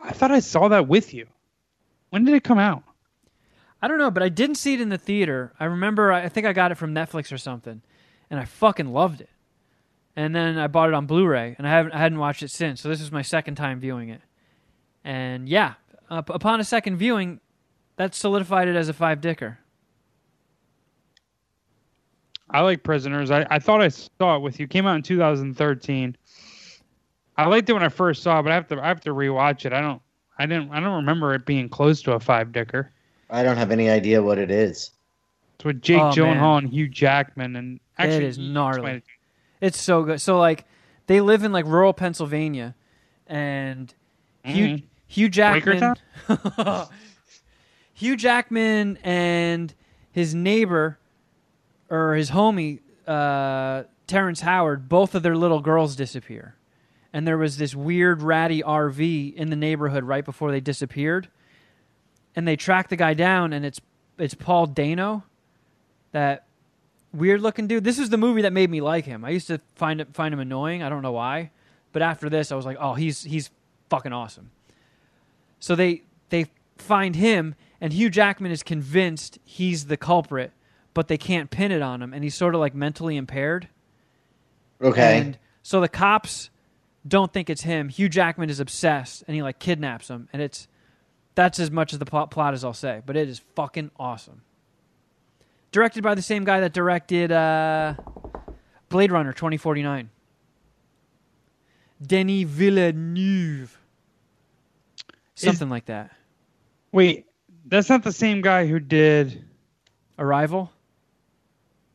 I thought I saw that with you. When did it come out?
I don't know, but I didn't see it in the theater. I remember I think I got it from Netflix or something. and I fucking loved it. And then I bought it on Blu-ray, and I haven't I hadn't watched it since. So this is my second time viewing it. And yeah, up, upon a second viewing, that solidified it as a five dicker.
I like Prisoners. I, I thought I saw it with you. Came out in 2013. I liked it when I first saw it, but I have to I have to rewatch it. I don't I didn't I don't remember it being close to a five dicker.
I don't have any idea what it is.
It's with Jake
Oh,
Gyllenhaal and Hugh Jackman, and actually
is
you
gnarly.
it.
It's so good. So like, they live in like rural Pennsylvania, and Hugh
Mhm.
Hugh Jackman, Hugh Jackman and his neighbor or his homie uh, Terrence Howard, both of their little girls disappear, and there was this weird ratty RV in the neighborhood right before they disappeared, and they track the guy down, and it's it's Paul Dano, that weird looking dude. This is the movie that made me like him. I used to find it find him annoying. I don't know why, but after this, I was like, oh, he's he's fucking awesome. So they they find him, and Hugh Jackman is convinced he's the culprit, but they can't pin it on him, and he's sort of like mentally impaired.
Okay.
And so the cops don't think it's him. Hugh Jackman is obsessed, and he like kidnaps him, and it's that's as much as the plot, plot as I'll say. But it is fucking awesome. Directed by the same guy that directed uh, Blade Runner twenty forty nine. Denis Villeneuve. Something like that.
Wait, that's not the same guy who did.
Arrival.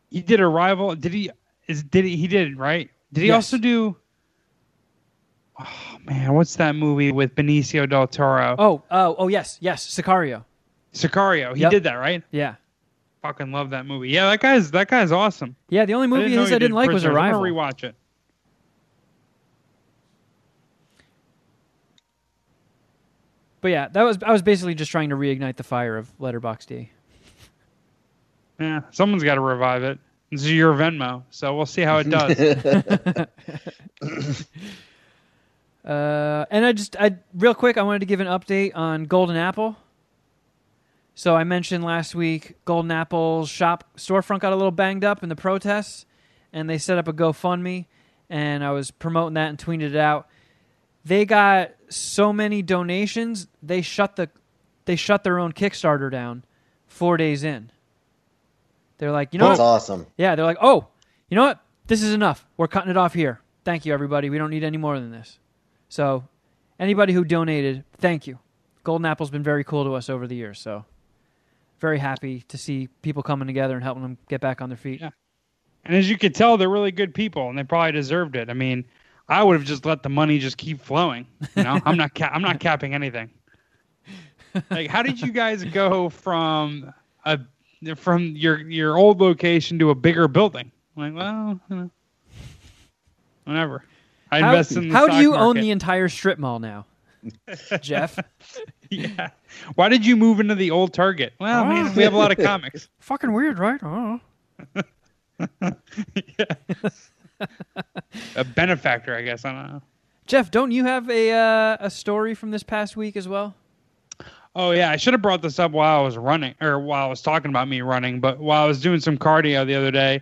He did Arrival. Did he? Is did he? He did right. Did he
Yes.
also do? Oh man, what's that movie with Benicio del Toro?
Oh, oh, oh, yes, yes, Sicario.
Sicario. He
Yep.
did that right.
Yeah,
Fucking love that movie. Yeah, that guy's that guy's awesome.
yeah. The only movie
I didn't
his I didn't like was
Prisoners. I'm
Arrival.
gonna rewatch it.
But yeah, that was I was basically just trying to reignite the fire of Letterboxd. D.
Yeah, someone's got to revive it. This is your Venmo, so we'll see how it does.
Uh, and I just, I real quick, I wanted to give an update on Golden Apple. So I mentioned last week, Golden Apple's shop storefront got a little banged up in the protests, and they set up a GoFundMe, and I was promoting that and tweeted it out. They got so many donations, they shut the, they shut their own Kickstarter down, four days in. They're like, you know,
That's
what?
awesome.
Yeah, they're like, oh, you know what? This is enough. We're cutting it off here. Thank you, everybody. We don't need any more than this. So, anybody who donated, thank you. Golden Apple's been very cool to us over the years. So, very happy to see people coming together and helping them get back on their feet.
Yeah. and as you could tell, they're really good people, and they probably deserved it. I mean, I would have just let the money just keep flowing. You know, I'm not ca- I'm not capping anything. Like, how did you guys go from a from your your old location to a bigger building? Like, well, you know, whatever. I
How,
invest in the
how do you own the entire strip mall now, Jeff?
Yeah. Why did you move into the old Target? Well,
Oh.
man, we have a lot of comics.
Fucking weird, right? Oh.
A benefactor, I guess. I don't know.
Jeff, don't you have a uh, a story from this past week as well?
Oh yeah, I should have brought this up while I was running, or while I was talking about me running. But while I was doing some cardio the other day,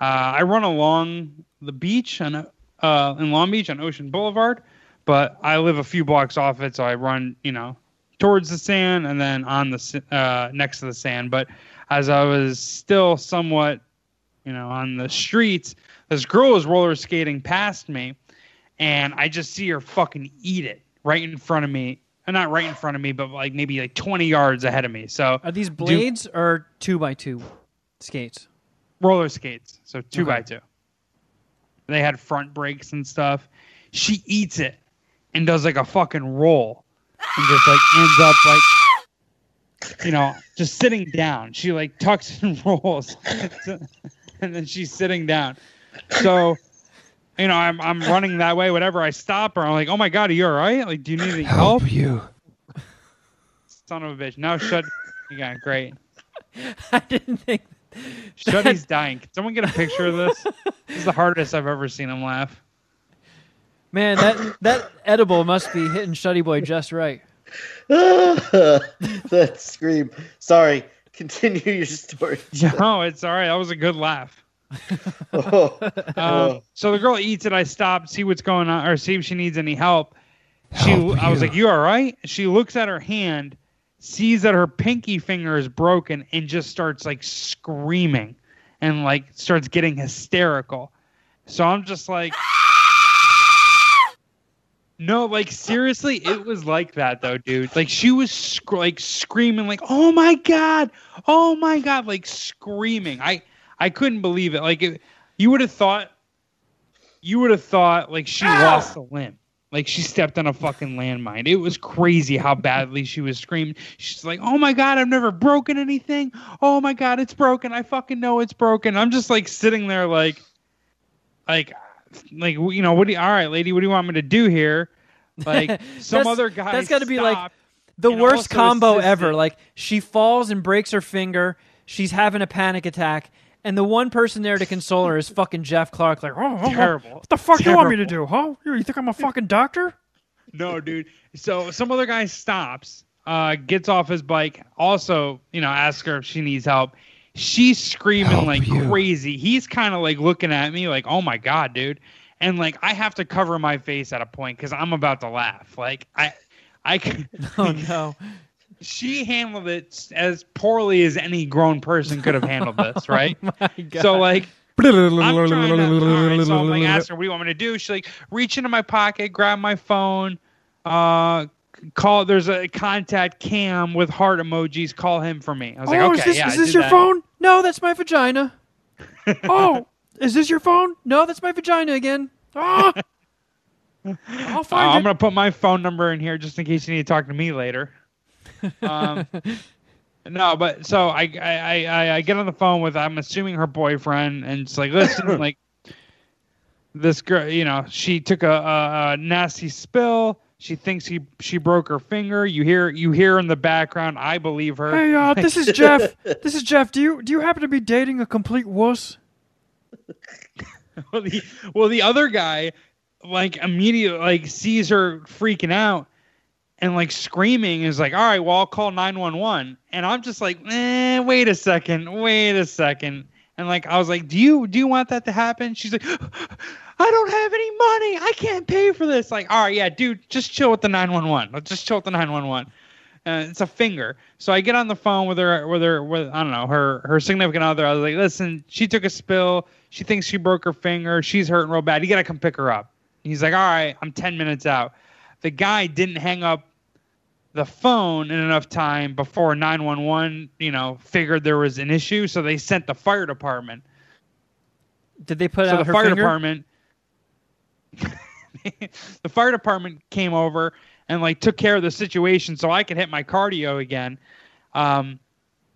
uh, I run along the beach on, uh, in Long Beach on Ocean Boulevard. But I live a few blocks off it, so I run, you know, towards the sand and then on the uh, next to the sand. But as I was still somewhat, you know, on the streets, this girl was roller skating past me, and I just see her fucking eat it right in front of me. Uh, Not right in front of me, but like maybe like 20 yards ahead of me. So
Are these blades or two by two skates?
roller skates, so two
Okay.
by two. They had front brakes and stuff. She eats it and does like a fucking roll, and just like ends up like, you know, just sitting down. She like tucks and rolls, and then she's sitting down. So, you know, I'm I'm running that way. Whatever, I stop her. I'm like, oh my god, are you all right? Like, do you need any help?
you.
Son of a bitch. Now shut. Yeah, great.
I didn't think.
Shuddy's dying. Can someone get a picture of this? This is the hardest I've ever seen him laugh.
Man, that that edible must be hitting Shuddy Boy just right.
that scream. Sorry. Continue your story.
No, it's all right. That was a good laugh.
Oh,
Um, so the girl eats it. I stop, see what's going on, or see if she needs any help. She, I was like, "You all right?" She looks at her hand, sees that her pinky finger is broken, and just starts like screaming, and like starts getting hysterical. So I'm just like, no, like seriously, it was like that though, dude. Like she was sc- like screaming, like, "Oh my god, oh my god!" Like screaming. I I couldn't believe it. Like it, you would have thought, you would have thought like she lost a limb. Like she stepped on a fucking landmine. It was crazy how badly she was screaming. She's like, "Oh my god, I've never broken anything. Oh my god, it's broken. I fucking know it's broken." I'm just like sitting there like like like you know, what do you, all right, lady, what do you want me to do here? Like some other guy
that's gotta be, like, The worst combo
assisted.
ever. Like she falls and breaks her finger. She's having a panic attack. And the one person there to console her is fucking Jeff Clark. Like, oh, oh,
Terrible.
What the fuck do you want me to do, huh? You think I'm a fucking doctor?
No, dude. So some other guy stops, uh, gets off his bike, also, you know, asks her if she needs help. She's screaming like crazy. He's kind of like looking at me like, "Oh my god, dude!" And like I have to cover my face at a point because I'm about to laugh. Like I, I, c-
Oh no.
She handled it as poorly as any grown person could have handled this, right?
My God.
So like I'm trying to, right, so I'm like, ask her, what do you want me to do? She's like, reach into my pocket, grab my phone, uh, call. There's a contact Cam with heart emojis. Call him for me. I was like,
oh,
okay,
is this,
yeah,
is this your
that.
phone? No, that's my vagina. oh, is this your phone? No, that's my vagina again. Ah. I'll
Uh,
find
I'm gonna put my phone number in here just in case you need to talk to me later. Um, no, but so I, I I I get on the phone with I'm assuming her boyfriend and it's like listen like this girl you know she took a, a, a nasty spill. She thinks he she broke her finger. You hear you hear in the background. I believe her.
Hey, uh, this is Jeff. This is Jeff. Do you do you happen to be dating a complete wuss?
well, the, well, the other guy, like immediately, like sees her freaking out and like screaming is like, all right, well, I'll call nine one one. And I'm just like, eh, wait a second, wait a second. And like, I was like, do you do you want that to happen? She's like, I don't have any money. I can't pay for this. Like, all right, yeah, dude, just chill with the nine one one. Let's just chill with the nine one one. Uh, it's a finger. So I get on the phone with her, with her, with I don't know her, her significant other. I was like, listen, she took a spill. She thinks she broke her finger. She's hurting real bad. You gotta come pick her up. He's like, all right, I'm ten minutes out. The guy didn't hang up the phone in enough time before 911, you know, figured there was an issue, so they sent the fire department.
Did they put
so
out
the
her
fire
finger?
department the fire department came over and like took care of the situation so I could hit my cardio again. Um,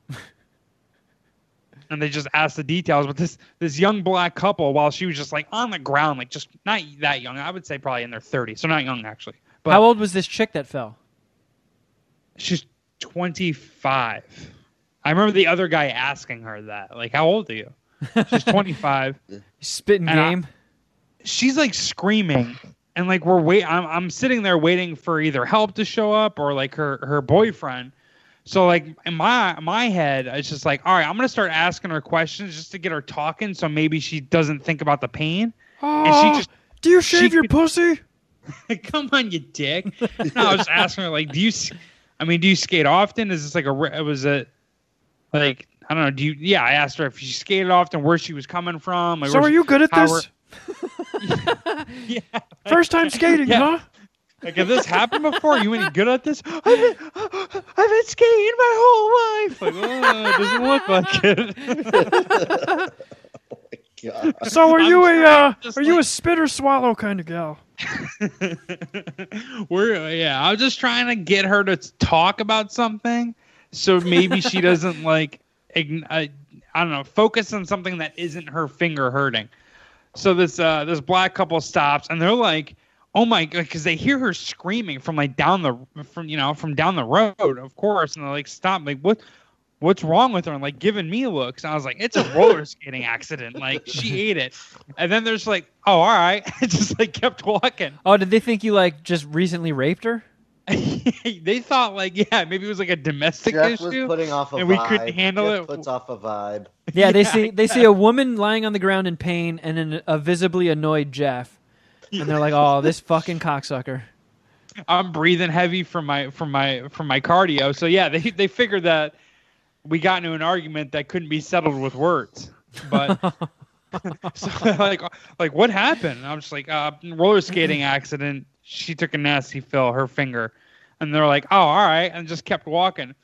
and they just asked the details. But this this young black couple, while she was just like on the ground, like just not that young, I would say probably in their 30s, so not young actually. But
How old was this chick that fell?
She's 25. I remember the other guy asking her that, like, "How old are you?" She's 25.
Spitting
And I-
game.
she's like screaming and like we're wait I'm, I'm sitting there waiting for either help to show up or like her her boyfriend so like in my my head it's just like all right i'm gonna start asking her questions just to get her talking so maybe she doesn't think about the pain Oh, and she just
Do you
shave your
pussy?
come on you dick no, i was asking her like do you i mean do you skate often is this like a re- it was a like i don't know do you yeah i asked her if she skated often where she was coming from like
So
where
are you good at this?
her- yeah
First time skating,
Yeah.
huh?
Like, has this happened before? You any good at this? I've been, I've been skating my whole life. Like, oh, it doesn't look like it.
God.
So are
I'm
you a
trying
uh,
just
are you a
like-
spit or swallow kind of gal?
We're yeah. I was just trying to get her to talk about something, so maybe she doesn't like. Ign- uh, I don't know. Focus on something that isn't her finger hurting. So this uh, this black couple stops and they're like, "Oh my!" God!" Because they hear her screaming from like down the from you know from down the road, of course, and they're like, "Stop!" Like what? What's wrong with her? And like giving me looks. And I was like, "It's a roller skating accident. Like she ate it." And then there's like, "Oh, all right." It just like kept walking.
Oh, did they think you like just recently raped her?
they thought like yeah maybe it was like a domestic
Jeff was
issue.
putting off a
and
vibe.
we couldn't handle
Jeff
it.
Puts off a vibe.
Yeah, they
Yeah,
see they see a woman lying on the ground in pain and an, a visibly annoyed Jeff, and they're like, "Oh, this fucking cocksucker."
I'm breathing heavy from my from my from my cardio. So yeah, they they figured that we got into an argument that couldn't be settled with words. But so like like what happened? I'm just like uh, roller skating accident. She took a nasty fill, her finger, and they're like, oh, all right, and just kept walking.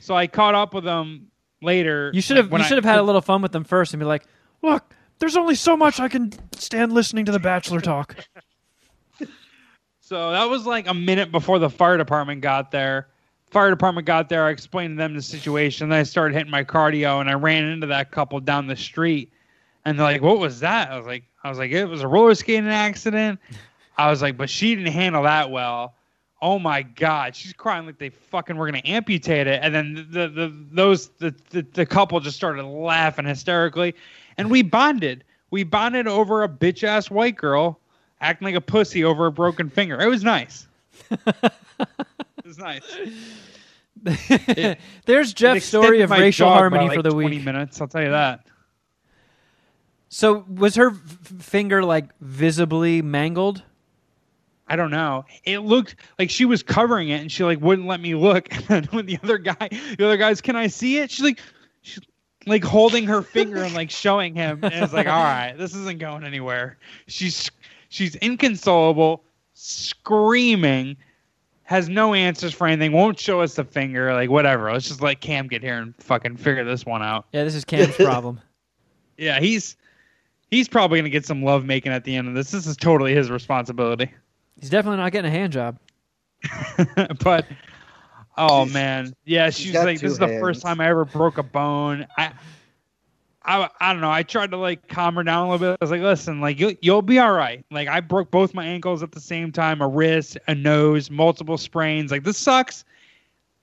So I caught up with them later.
You should have
when
you
I-
should have had a little fun with them first and be like, "Look, there's only so much I can stand listening to the Bachelor talk."
So that was like a minute before the fire department got there. Fire department got there. I explained to them the situation. Then I started hitting my cardio, and I ran into that couple down the street. And they're like, "What was that?" I was like, "I was like, it was a roller skating accident." I was like, "But she didn't handle that well." Oh my god, she's crying like they fucking were gonna amputate it. And then the the those the the, the couple just started laughing hysterically, and we bonded. We bonded over a bitch ass white girl acting like a pussy over a broken finger. It was nice. was nice.
There's Jeff's story of racial harmony
like,
for the
20
week.
minutes. I'll tell you that.
So was her f- finger like visibly mangled?
I don't know. It looked like she was covering it, and she like wouldn't let me look. And then when the other guy, the other guys, can I see it? She's like, she's like holding her finger and like showing him, and it's like, all right, this isn't going anywhere. She's she's inconsolable, screaming, has no answers for anything, won't show us the finger, like whatever. Let's just let Cam get here and fucking figure this one out.
Yeah, this is Cam's problem.
Yeah, he's he's probably gonna get some love making at the end of this. This is totally his responsibility.
He's definitely not getting a hand job.
but oh man, yeah, she's like,
two
this is the first time I ever broke a bone. I, I, I don't know. I tried to like calm her down a little bit. I was like, listen, like you, you'll be all right. Like I broke both my ankles at the same time, a wrist, a nose, multiple sprains. Like this sucks.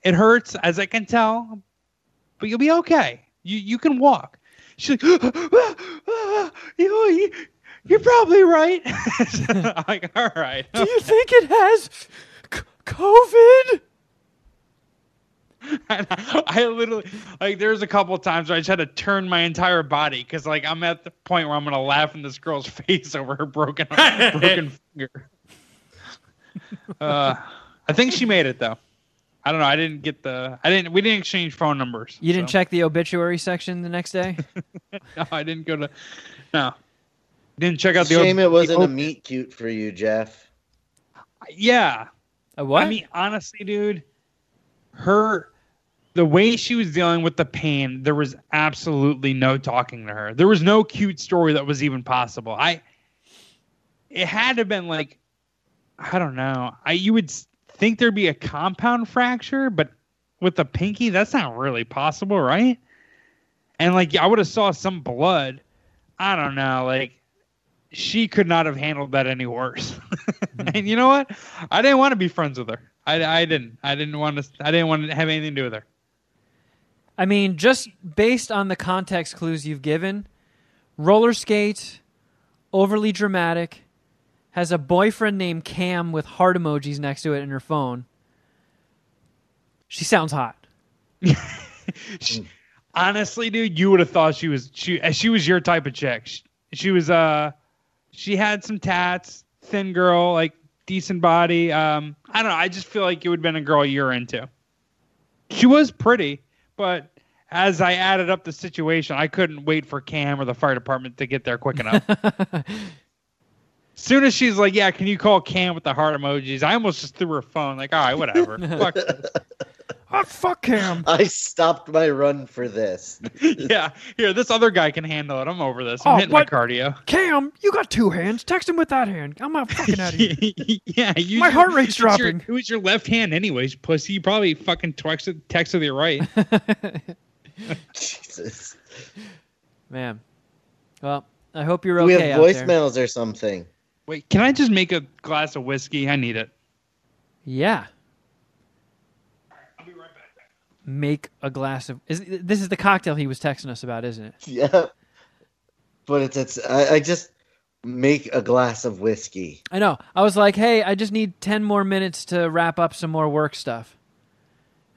It hurts, as I can tell, but you'll be okay. You you can walk. She's like, ah, you know, you, you're probably right. Like, all right.
Do you think it has c- COVID?
And I, I literally like there's a couple of times where I just had to turn my entire body because like I'm at the point where I'm gonna laugh in this girl's face over her broken broken finger. Uh, I think she made it though. I don't know. I didn't get the. I didn't. We didn't exchange phone numbers.
You didn't
so-
check the obituary section the next day?
No, I didn't go to. No, didn't check out the.
Shame it wasn't
the-
a meet cute for you, Jeff.
Yeah,
Uh, what?
I mean, honestly, dude, her the way she was dealing with the pain, there was absolutely no talking to her. There was no cute story that was even possible. I it had to have been like I don't know. I you would think there'd be a compound fracture, but with the pinky, that's not really possible, right? And like I would have saw some blood. I don't know, like she could not have handled that any worse. Mm-hmm. and you know what? I didn't want to be friends with her. I, I didn't. I didn't want to. I didn't want to have anything to do with her.
I mean, just based on the context clues you've given, roller skate, overly dramatic, has a boyfriend named Cam with heart emojis next to it in her phone. She sounds hot.
She- honestly, dude, you would have thought she was she uh, she was your type of chick. She, she was uh she had some tats, thin girl, like decent body. Um, I don't know. I just feel like it would have been a girl you're into. She was pretty, but as I added up the situation, I couldn't wait for Cam or the fire department to get there quick enough. soon as she's like, "Yeah, can you call Cam with the heart emojis?" I almost just threw her phone. Like, all right, whatever. Fuck this.
Oh, fuck Cam.
I stopped my run for this.
yeah, here, this other guy can handle it. I'm over this. I'm
Oh,
hitting
what?
my cardio.
Cam, you got two hands. Text him with that hand. I'm not fucking out of here.
yeah, use
My heart rate's
use your-
dropping.
Who's your left hand, anyways, pussy? You probably fucking texted text with your right.
Jesus.
Man. Well, I hope you're
Do we have
out there.
voicemails or something?
Wait, can I just make a glass of whiskey? I need it.
Yeah.
I'll be right back.
Make a glass of. Is, this is the cocktail he was texting us about, isn't it?
Yeah. But it's it's I, I just make a glass of whiskey.
I know. I was like, hey, I just need 10 more minutes to wrap up some more work stuff.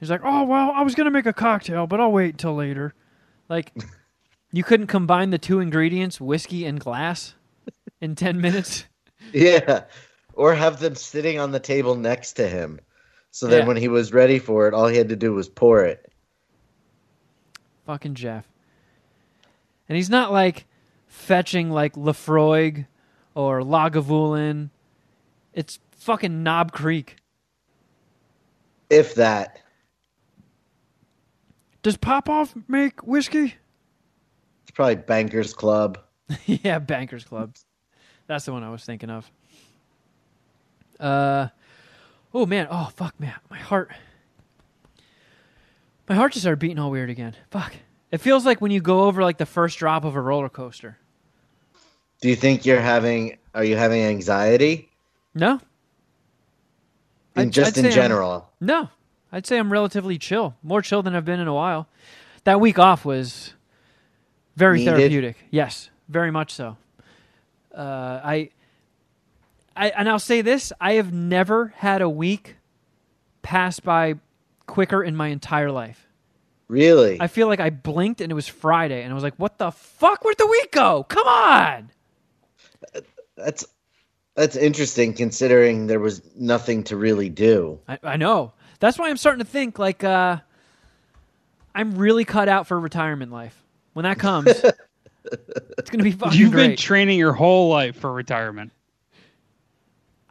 He's like, oh, well, I was going to make a cocktail, but I'll wait until later. Like, you couldn't combine the two ingredients, whiskey and glass, in 10 minutes?
Yeah. Or have them sitting on the table next to him. So then
Yeah.
when he was ready for it, all he had to do was pour it.
Fucking Jeff. And he's not like fetching like Laphroaig or Lagavulin. It's fucking Knob Creek.
If that.
Does Popov make whiskey?
It's probably Bankers Club.
yeah, Bankers Club. That's the one I was thinking of. Uh, oh man, oh fuck, man, my heart, my heart just started beating all weird again. Fuck, it feels like when you go over like the first drop of a roller coaster.
Do you think you're having are you having anxiety?
No,
In,
I'd-
just
I'd
in
say I'm-
general.
no, I'd say I'm relatively chill, more chill than I've been in a while. That week off was very
Needed?
therapeutic. Yes, very much so. Uh, I, I, and I'll say this: I have never had a week pass by quicker in my entire life.
Really?
I feel like I blinked and it was Friday, and I was like, "What the fuck? Where'd the week go? Come on!"
That's that's interesting considering there was nothing to really do.
I, I know. That's why I'm starting to think like uh, I'm really cut out for retirement life. When that comes, it's gonna be fucking
You've been training your whole life for retirement.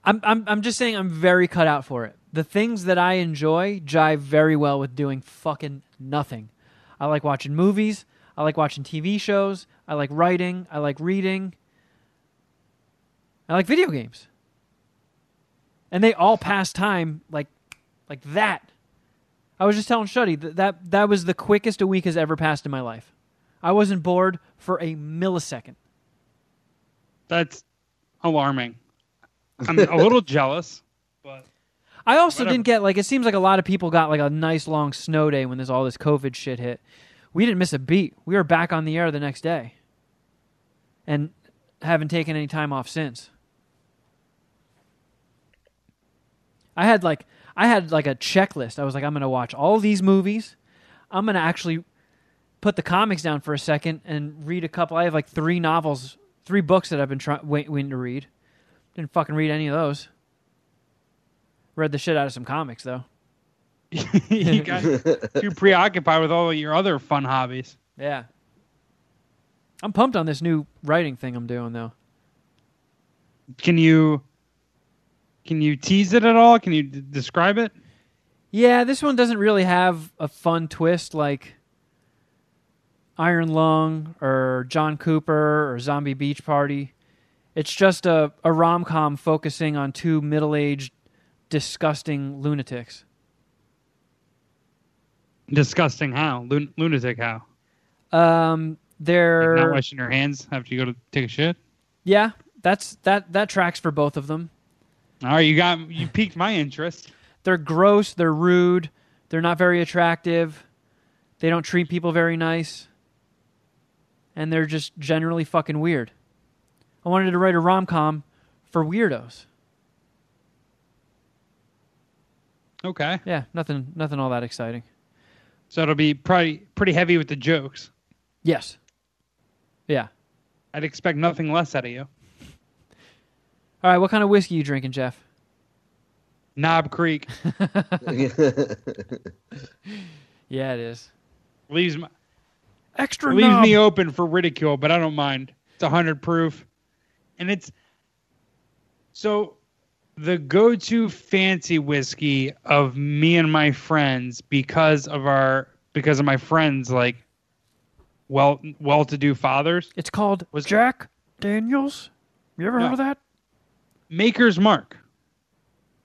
I'm, I'm I'm just saying I'm very cut out for it. The things that I enjoy jive very well with doing fucking nothing. I like watching movies. I like watching TV shows. I like writing. I like reading. I like video games. And they all pass time like like that. I was just telling Shuddy that, that that was the quickest a week has ever passed in my life. I wasn't bored for a millisecond.
That's alarming. I'm a little jealous, but
I also
Whatever.
didn't get like it seems like a lot of people got like a nice long snow day when there's all this COVID shit hit. We didn't miss a beat. We were back on the air the next day. And haven't taken any time off since. I had like I had like a checklist. I was like I'm going to watch all these movies. I'm going to actually put the comics down for a second and read a couple. I have like 3 novels, 3 books that I've been trying waiting to read. Didn't fucking read any of those. Read the shit out of some comics though.
you got too preoccupied with all your other fun hobbies.
Yeah. I'm pumped on this new writing thing I'm doing though.
Can you can you tease it at all? Can you d- describe it?
Yeah, this one doesn't really have a fun twist like Iron Lung or John Cooper or Zombie Beach Party. It's just a, a rom com focusing on two middle aged, disgusting lunatics.
Disgusting how? Lun- lunatic how?
Um, they're
not washing your hands after you go to take a shit?
yeah, that's that that tracks for both of them.
All right, you got you piqued my interest.
they're gross, they're rude, they're not very attractive, they don't treat people very nice, and they're just generally fucking weird. I wanted to write a rom com for weirdos.
Okay.
Yeah, nothing nothing all that exciting.
So it'll be probably pretty heavy with the jokes.
Yes. Yeah.
I'd expect nothing less out of you.
All right, what kind of whiskey you drinking, Jeff?
Knob Creek
Yeah, it is.
leaves my,
Extra
leaves
knob.
me open for ridicule, but I don't mind. It's a hundred proof, and it's so the go-to fancy whiskey of me and my friends because of our because of my friends like well well-to-do fathers.
It's called
Was-
Jack Daniels. You ever
No.
heard of that?
Maker's Mark.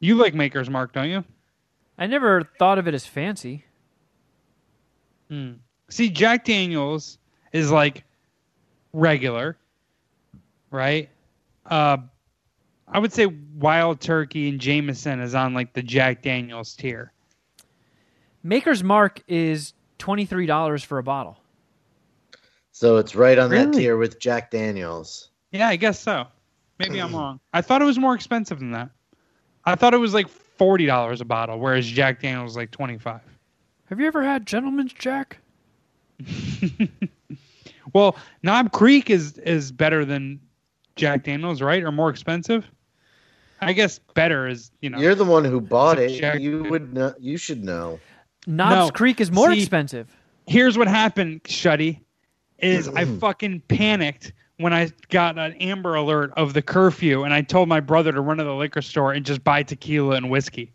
You like Maker's Mark, don't you?
I never thought of it as fancy.
Hmm. See, Jack Daniels is like regular, right? Uh, I would say Wild Turkey and Jameson is on like the Jack Daniels tier.
Maker's Mark is $23 for a bottle.
so it's right on that
Really?
tier with Jack Daniels.
Yeah, I guess so. Maybe I'm wrong. I thought it was more expensive than that. I thought it was like forty dollars a bottle, whereas Jack Daniels was like twenty five.
Have you ever had Gentleman's Jack?
Well, Knob Creek is is better than Jack Daniels, right? Or more expensive? I guess better is you know.
You're the one who bought it.
Jack-
You would know. You should know.
Knobs
No.
Creek is more
See-
expensive.
Here's what happened, Shuddy, is I fucking panicked when I got an Amber Alert of the curfew, and I told my brother to run to the liquor store and just buy tequila and whiskey,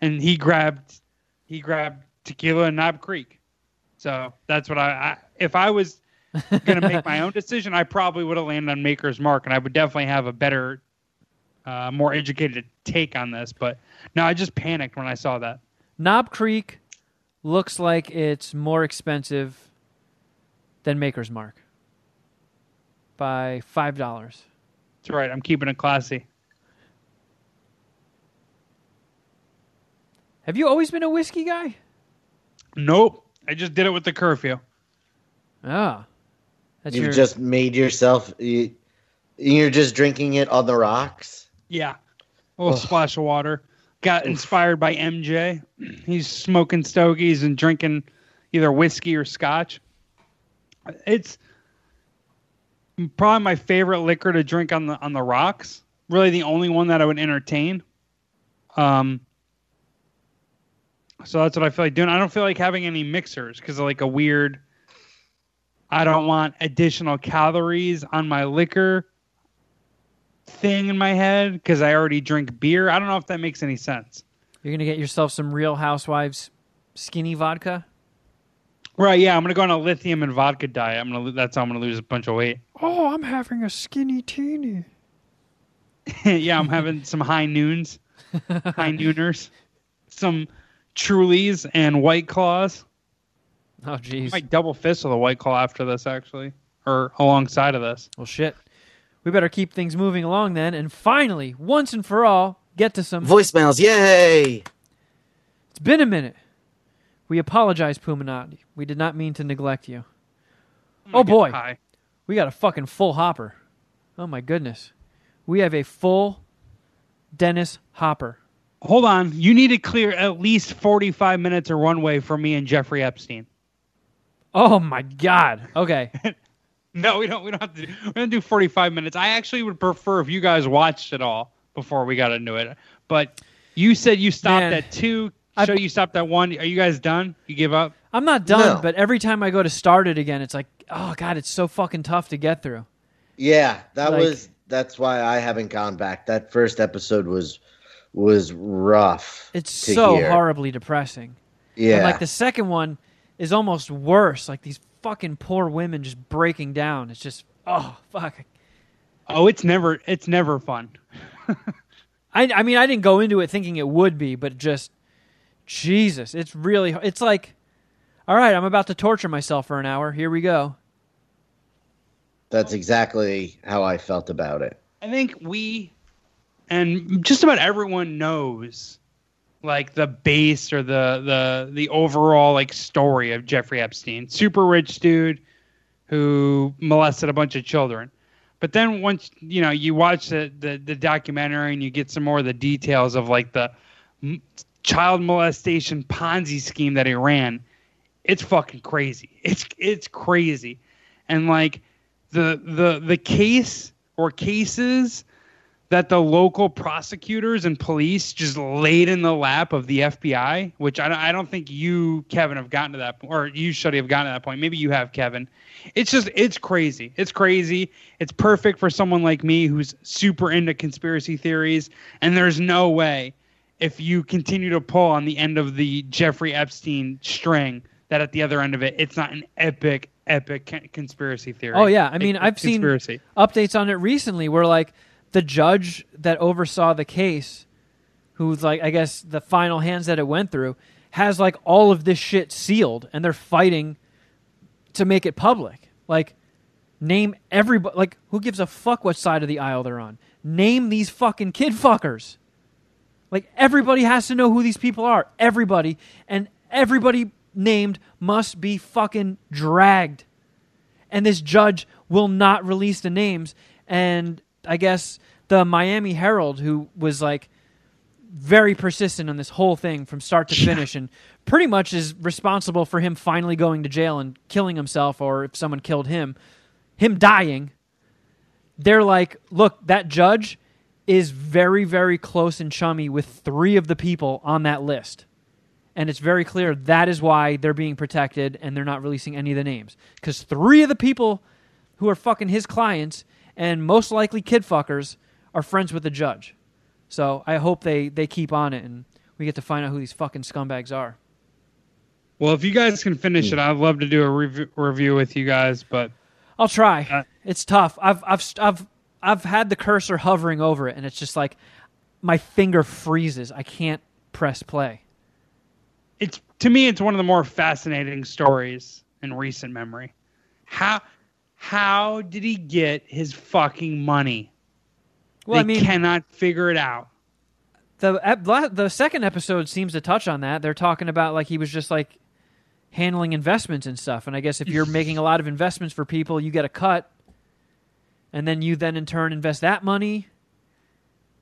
and he grabbed he grabbed tequila and Knob Creek. So that's what I, I if I was gonna make my own decision, I probably would have landed on Maker's Mark, and I would definitely have a better, uh, more educated take on this. But no, I just panicked when I saw that.
Knob Creek looks like it's more expensive than Maker's Mark by five dollars.
That's right. I'm keeping it classy.
Have you always been a whiskey guy?
Nope. I just did it with the curfew.
Ah, that's
You
your
just made yourself. You, you're just drinking it on the rocks.
Yeah. A little splash of water. Got inspired by MJ. He's smoking stogies and drinking either whiskey or scotch. It's probably my favorite liquor to drink on the on the rocks. Really the only one that I would entertain. Um so that's what I feel like doing. I don't feel like having any mixers because of like a weird I don't want additional calories on my liquor thing in my head because I already drink beer. I don't know if that makes any sense.
You're gonna get yourself some Real Housewives skinny vodka.
Right? Yeah, I'm gonna go on a lithium and vodka diet. I'm gonna that's how I'm gonna lose a bunch of weight.
Oh, I'm having a skinny teeny.
yeah, I'm having some high noons, high nooners, some Trulies and White Claws.
Oh, jeez.
Might double fist with a White Claw after this, actually, or alongside of this.
Well, shit. We better keep things moving along then, and finally, once and for all, get to some.
Voicemails, yay!
It's been a minute. We apologize, Puminati. We did not mean to neglect you.
I'm
Oh, boy.
high.
We got a fucking full hopper. Oh my goodness. We have a full Dennis Hopper.
Hold on, you need to clear at least 45 minutes or one way for me and Jeffrey Epstein.
Oh my god. Okay.
No, we don't. We don't have to. Do, we're gonna do forty-five minutes. I actually would prefer if you guys watched it all before we got into it. But you said you stopped
Man,
at two.
I-
Show you stopped at one. Are you guys done? You give up?
I'm not done,
No.
but every time I go to start it again, it's like, oh god, it's so fucking tough to get through.
Yeah, that
Like-
was. That's why I haven't gone back. That first episode was was rough.
It's
to
so
hear.
horribly depressing.
Yeah,
And like the second one is almost worse. Like these fucking poor women just breaking down. It's just oh fuck.
Oh, it's never. It's never fun.
I I mean I didn't go into it thinking it would be, but just Jesus, it's really it's like all right, I'm about to torture myself for an hour. Here we go.
that's exactly how I felt about it.
I think we and just about everyone knows like the base or the the the overall like story of Jeffrey Epstein. Super rich dude who molested a bunch of children. But then once you know you watch the, the the documentary and you get some more of the details of like the m- child molestation Ponzi scheme that he ran, it's fucking crazy. It's it's crazy, and like the the the case or cases that the local prosecutors and police just laid in the lap of the FBI, which I don't, I don't think you, Kevin, have gotten to that point, or you, Shuddy, have gotten to that point. Maybe you have, Kevin. It's just, it's crazy. It's crazy. It's perfect for someone like me who's super into conspiracy theories. And there's no way, if you continue to pull on the end of the Jeffrey Epstein string, that at the other end of it, it's not an epic, epic conspiracy theory.
Oh, yeah. I mean, I've seen- updates on it recently where like the judge that oversaw the case who's like i guess the final hands that it went through has like all of this shit sealed and they're fighting to make it public. Like name everybody like who gives a fuck what side of the aisle they're on? Name these fucking kid fuckers. Like everybody has to know who these people are. Everybody. And everybody named must be fucking dragged. And this judge will not release the names. And I guess the Miami Herald, who was like very persistent on this whole thing from start to finish, and pretty much is responsible for him finally going to jail and killing himself, or if someone killed him, him dying. They're like, look, that judge is very, very close and chummy with three of the people on that list. And it's very clear that is why they're being protected and they're not releasing any of the names. Because three of the people who are fucking his clients and most likely kid fuckers are friends with the judge. So I hope they, they keep on it and we get to find out who these fucking scumbags are.
Well, if you guys can finish it, I'd love to do a rev- review with you guys. But
I'll try.
Uh,
it's tough. I've I've I've I've had the cursor hovering over it, and it's just like my finger freezes. I can't press play.
it's to me, it's one of the more fascinating stories in recent memory. How how did he get his fucking money?
Well,
they
I mean,
cannot figure it out.
the the second episode seems to touch on that. They're talking about like he was just like handling investments and stuff. And I guess if you're making a lot of investments for people, you get a cut, and then you then in turn invest that money.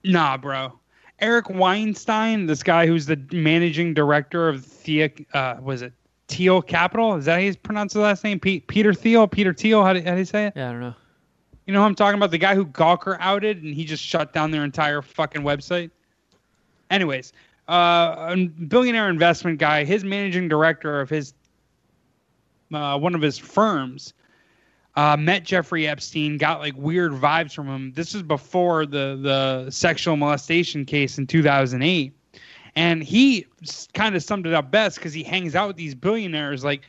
Nah, bro. Eric Weinstein, this guy who's the managing director of Thea, uh, was it Thiel Capital? Is that how you pronounce the last name? Pe- Peter Thiel? Peter Thiel? How do, how do you say it?
Yeah, I don't know.
You know who I'm talking about? The guy who Gawker outed and he just shut down their entire fucking website. Anyways, uh, a billionaire investment guy, his managing director of his uh, one of his firms, uh, met Jeffrey Epstein, got like weird vibes from him. This is before the the sexual molestation case in 2008, and he kind of summed it up best because he hangs out with these billionaires. Like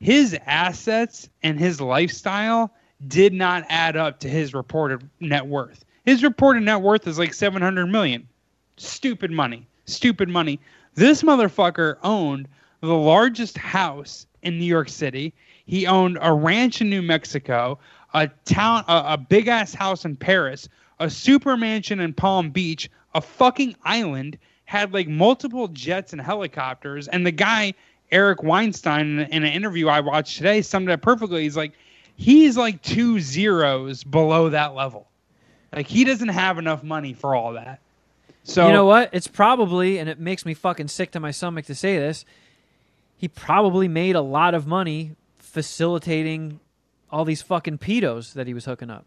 his assets and his lifestyle did not add up to his reported net worth. His reported net worth is like 700 million. Stupid money. Stupid money. This motherfucker owned the largest house in New York City. He owned a ranch in New Mexico, a town, a, a big ass house in Paris, a super mansion in Palm Beach, a fucking island, had like multiple jets and helicopters. And the guy, Eric Weinstein, in an interview I watched today, summed it up perfectly. He's like, he's like two zeros below that level. Like he doesn't have enough money for all that. So
you know what? It's probably, and it makes me fucking sick to my stomach to say this. He probably made a lot of money facilitating all these fucking pedos that he was hooking up.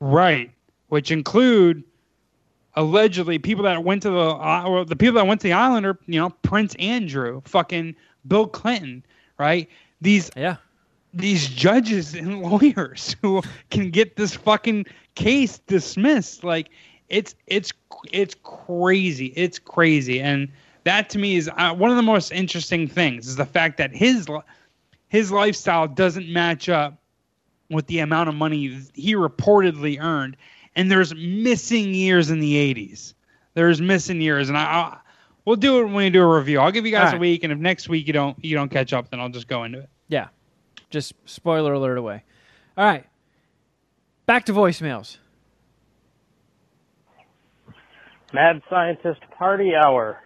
Right, which include allegedly people that went to the uh, the people that went to the island are you know Prince Andrew, fucking Bill Clinton, right? These
Yeah.
these judges and lawyers who can get this fucking case dismissed like it's it's it's crazy it's crazy and that to me is uh, one of the most interesting things is the fact that his his lifestyle doesn't match up with the amount of money he reportedly earned and there's missing years in the 80s there's missing years and i I'll, we'll do it when we do a review i'll give you guys
All
a week and if next week you don't you don't catch up then i'll just go into it
Yeah. Just spoiler alert away. All right. Back to voicemails.
Mad Scientist Party Hour.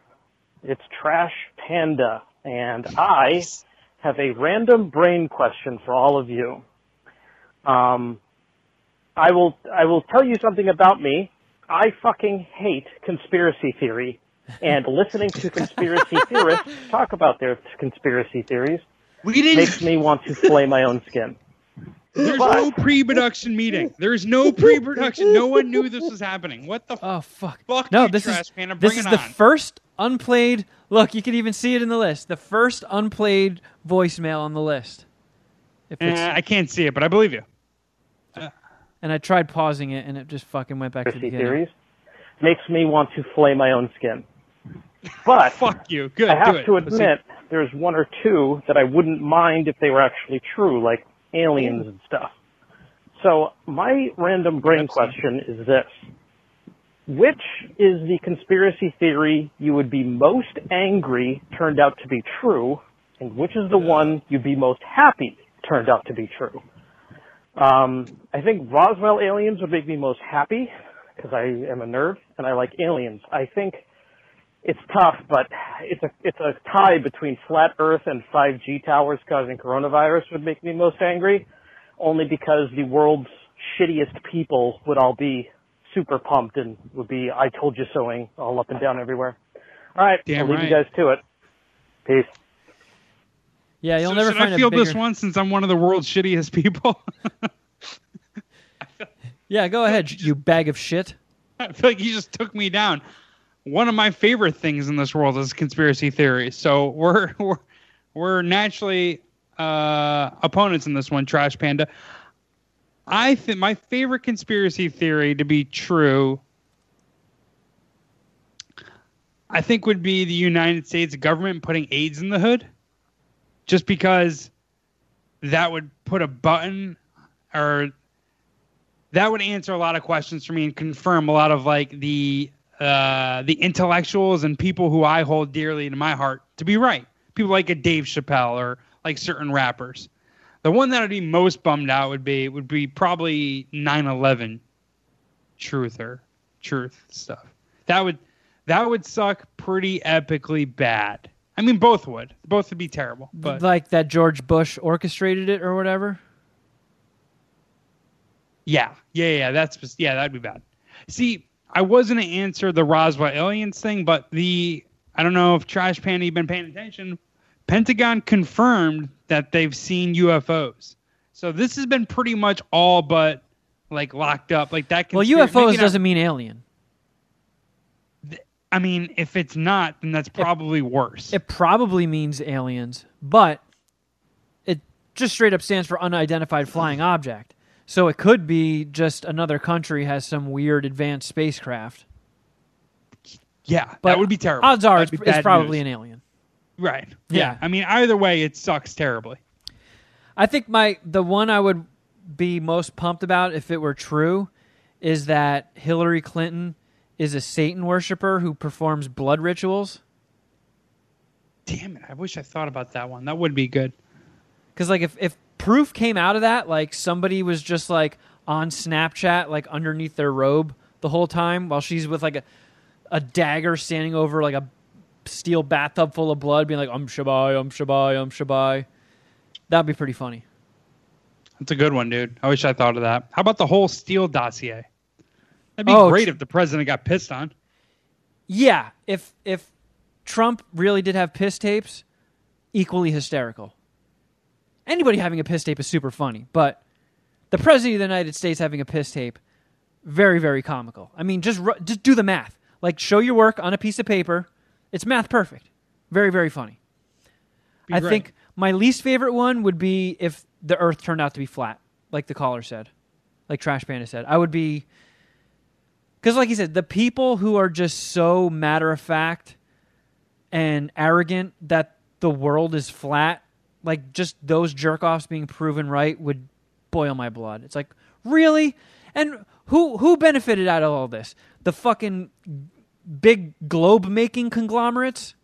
It's Trash Panda, and I have a random brain question for all of you. Um, I will I will tell you something about me. I fucking hate conspiracy theory, and listening to conspiracy theorists talk about their conspiracy theories
we didn't
makes me want to flay my own skin.
There's
But-
no pre-production meeting. There's no pre-production. No one knew this was happening. What the
Oh fuck.
fuck?
No,
you,
this
Trash
is
Panda?
this
Bring
is
it
the
on.
first unplayed. Look, you can even see it in the list. The first unplayed voicemail on the list. If it's,
Eh, I can't see it, but I believe you.
And I tried pausing it, and it just fucking went back to the
Conspiracy
beginning.
theories makes me want to flay my own skin. But
Fuck you. Good.
I have
do it.
to admit, there's one or two that I wouldn't mind if they were actually true, like aliens and stuff. So my random brain question is this. Which is the conspiracy theory you would be most angry turned out to be true, and which is the one you'd be most happy turned out to be true? Um, I think Roswell aliens would make me most happy because I am a nerd and I like aliens. I think it's tough, but it's a it's a tie between flat Earth and 5G towers causing coronavirus would make me most angry, only because the world's shittiest people would all be super pumped and would be I told you soing all up and down everywhere. All right,
Damn
I'll leave
right.
you guys to it. Peace.
Yeah, you'll
So
never find
I feel
bigger.
this one since I'm one of the world's shittiest people?
Yeah, go ahead, you bag of shit.
I feel like you just took me down. One of my favorite things in this world is conspiracy theories. So we're we're, we're naturally uh, opponents in this one, Trash Panda. I think my favorite conspiracy theory to be true, I think, would be the United States government putting AIDS in the hood, just because that would put a button or that would answer a lot of questions for me and confirm a lot of like the uh, the intellectuals and people who I hold dearly to my heart to be right. People like a Dave Chappelle or like certain rappers. The one that I'd be most bummed out would be would be probably 9/11 truther truth stuff. That would that would suck pretty epically bad. I mean, both would. Both would be terrible. But
like that George Bush orchestrated it or whatever.
Yeah, yeah, yeah. That's yeah, that'd be bad. See, I was gonna answer the Roswell aliens thing, but the I don't know if Trash you've been paying attention. Pentagon confirmed that they've seen UFOs. So this has been pretty much all but like locked up. Like that.
Well,
conspira- maybe
UFOs doesn't mean alien.
I mean, if it's not, then that's probably worse.
It probably means aliens, but it just straight up stands for unidentified flying object. So it could be just another country has some weird advanced spacecraft.
yeah,
But
that would be terrible.
Odds are
That'd
it's, it's probably
news.
an alien.
right.
Yeah.
yeah. I mean, either way, it sucks terribly.
I think my the one I would be most pumped about if it were true is that Hillary Clinton is a Satan worshiper who performs blood rituals.
Damn it! I wish I thought about that one. That would be good.
Because like if if proof came out of that, like somebody was just like on Snapchat, like underneath their robe the whole time while she's with like a a dagger standing over like a steel bathtub full of blood, being like "Um Shabai, Um Shabai, Um Shabai." That'd be pretty funny.
That's a good one, dude. I wish I thought of that. How about the whole Steele dossier? That'd be
Oh,
great if the president got pissed on.
Yeah, if if Trump really did have piss tapes, equally hysterical. Anybody having a piss tape is super funny, but the president of the United States having a piss tape, very very comical. I mean, just just do the math. Like show your work on a piece of paper. It's math perfect. Very very funny.
Be
I
great.
think my least favorite one would be if the Earth turned out to be flat, like the caller said, like Trash Panda said. I would be because, like he said, the people who are just so matter of fact and arrogant that the world is flat, like just those jerk offs being proven right, would boil my blood. It's like really, and who who benefited out of all this? The fucking big globe making conglomerates.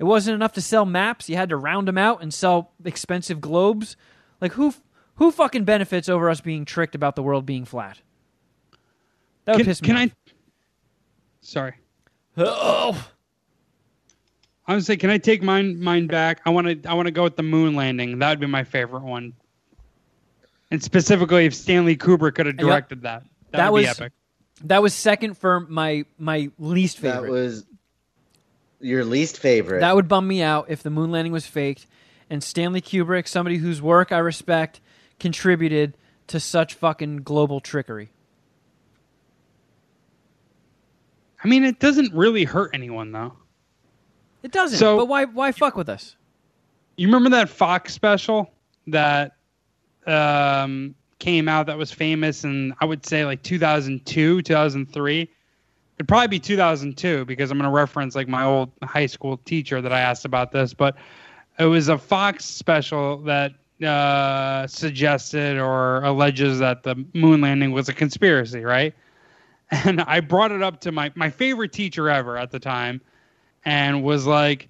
It wasn't enough to sell maps. You had to round them out and sell expensive globes. Like who who fucking benefits over us being tricked about the world being flat? That would
Can,
piss me
can
off.
I? Sorry,
Oh,
I was say, can I take mine mine back? I want to I want to go with the moon landing. That would be my favorite one. And specifically, if Stanley Kubrick could have
Yep.
directed that, that,
That
would be
was-
epic.
that was second for my my least favorite.
That was your least favorite.
That would bum me out if the moon landing was faked. And Stanley Kubrick, somebody whose work I respect, contributed to such fucking global trickery.
I mean, it doesn't really hurt anyone though.
It doesn't.
So-
but why why fuck with us?
You remember that Fox special that um, came out that was famous and I would say like 2002, 2003. It'd probably be 2002 because I'm going to reference like my old high school teacher that I asked about this, but it was a Fox special that uh, suggested or alleges that the moon landing was a conspiracy, right? And I brought it up to my my favorite teacher ever at the time, and was like,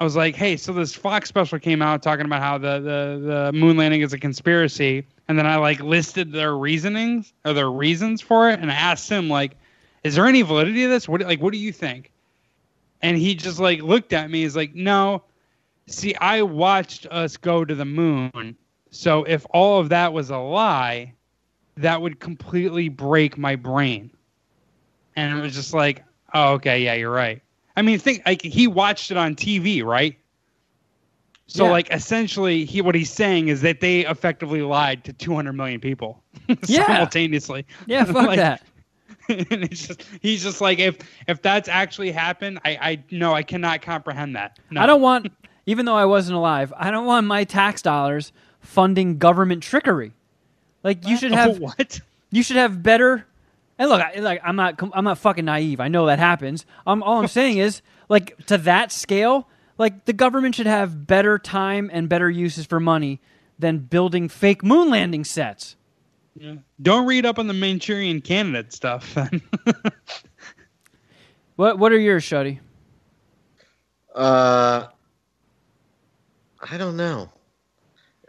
I was like, hey, so this Fox special came out talking about how the, the, the moon landing is a conspiracy. And then I like listed their reasonings or their reasons for it. And I asked him, like, is there any validity to this? What like what do you think? And he just like looked at me, he's like, No. See, I watched us go to the moon. So if all of that was a lie, that would completely break my brain. And it was just like, oh, okay, yeah, you're right. I mean, think like he watched it on TV, right? So
Yeah.
like essentially, he what he's saying is that they effectively lied to 200 million people
Yeah.
simultaneously.
Yeah, fuck
Like,
that.
and it's just he's just like if if that's actually happened, I I no, I cannot comprehend that. No.
I don't want, even though I wasn't alive, I don't want my tax dollars funding government trickery. Like you should have,
what?
you should have better. And look, I, like I'm not, I'm not fucking naive. I know that happens. Um, all I'm saying is, like to that scale, like the government should have better time and better uses for money than building fake moon landing sets. Yeah.
Don't read up on the Manchurian candidate stuff.
What, what are yours, Shuddy?
Uh, I don't know.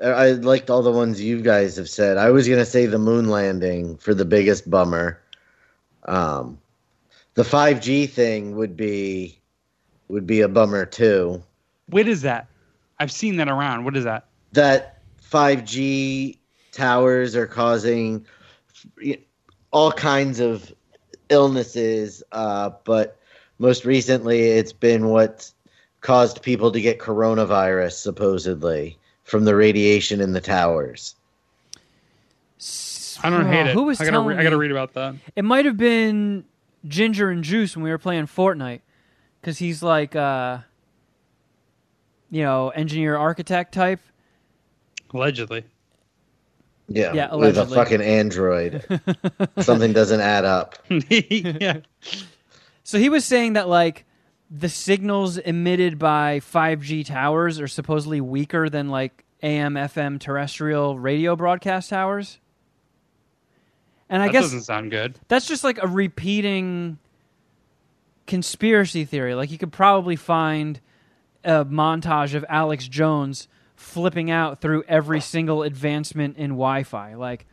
I, I liked all the ones you guys have said. I was gonna say the moon landing for the biggest bummer. Um, the five G thing would be would be a bummer too.
what is that? I've seen that around. What is that?
That five G towers are causing all kinds of illnesses, uh, but most recently it's been what caused people to get coronavirus supposedly from the radiation in the towers.
I don't hate
Oh,
it.
Who was
I gotta
telling
re- I gotta read about that.
It might have been Ginger and Juice when we were playing Fortnite, because he's like, uh, you know, engineer architect type.
Allegedly.
Yeah,
Yeah, allegedly.
with a fucking android. Something doesn't add up.
yeah.
So he was saying that like the signals emitted by 5G towers are supposedly weaker than like AM, FM terrestrial radio broadcast towers. And I
that
guess
doesn't sound good.
that's just like a repeating conspiracy theory. Like you could probably find a montage of Alex Jones flipping out through every single advancement in Wi-Fi. Like,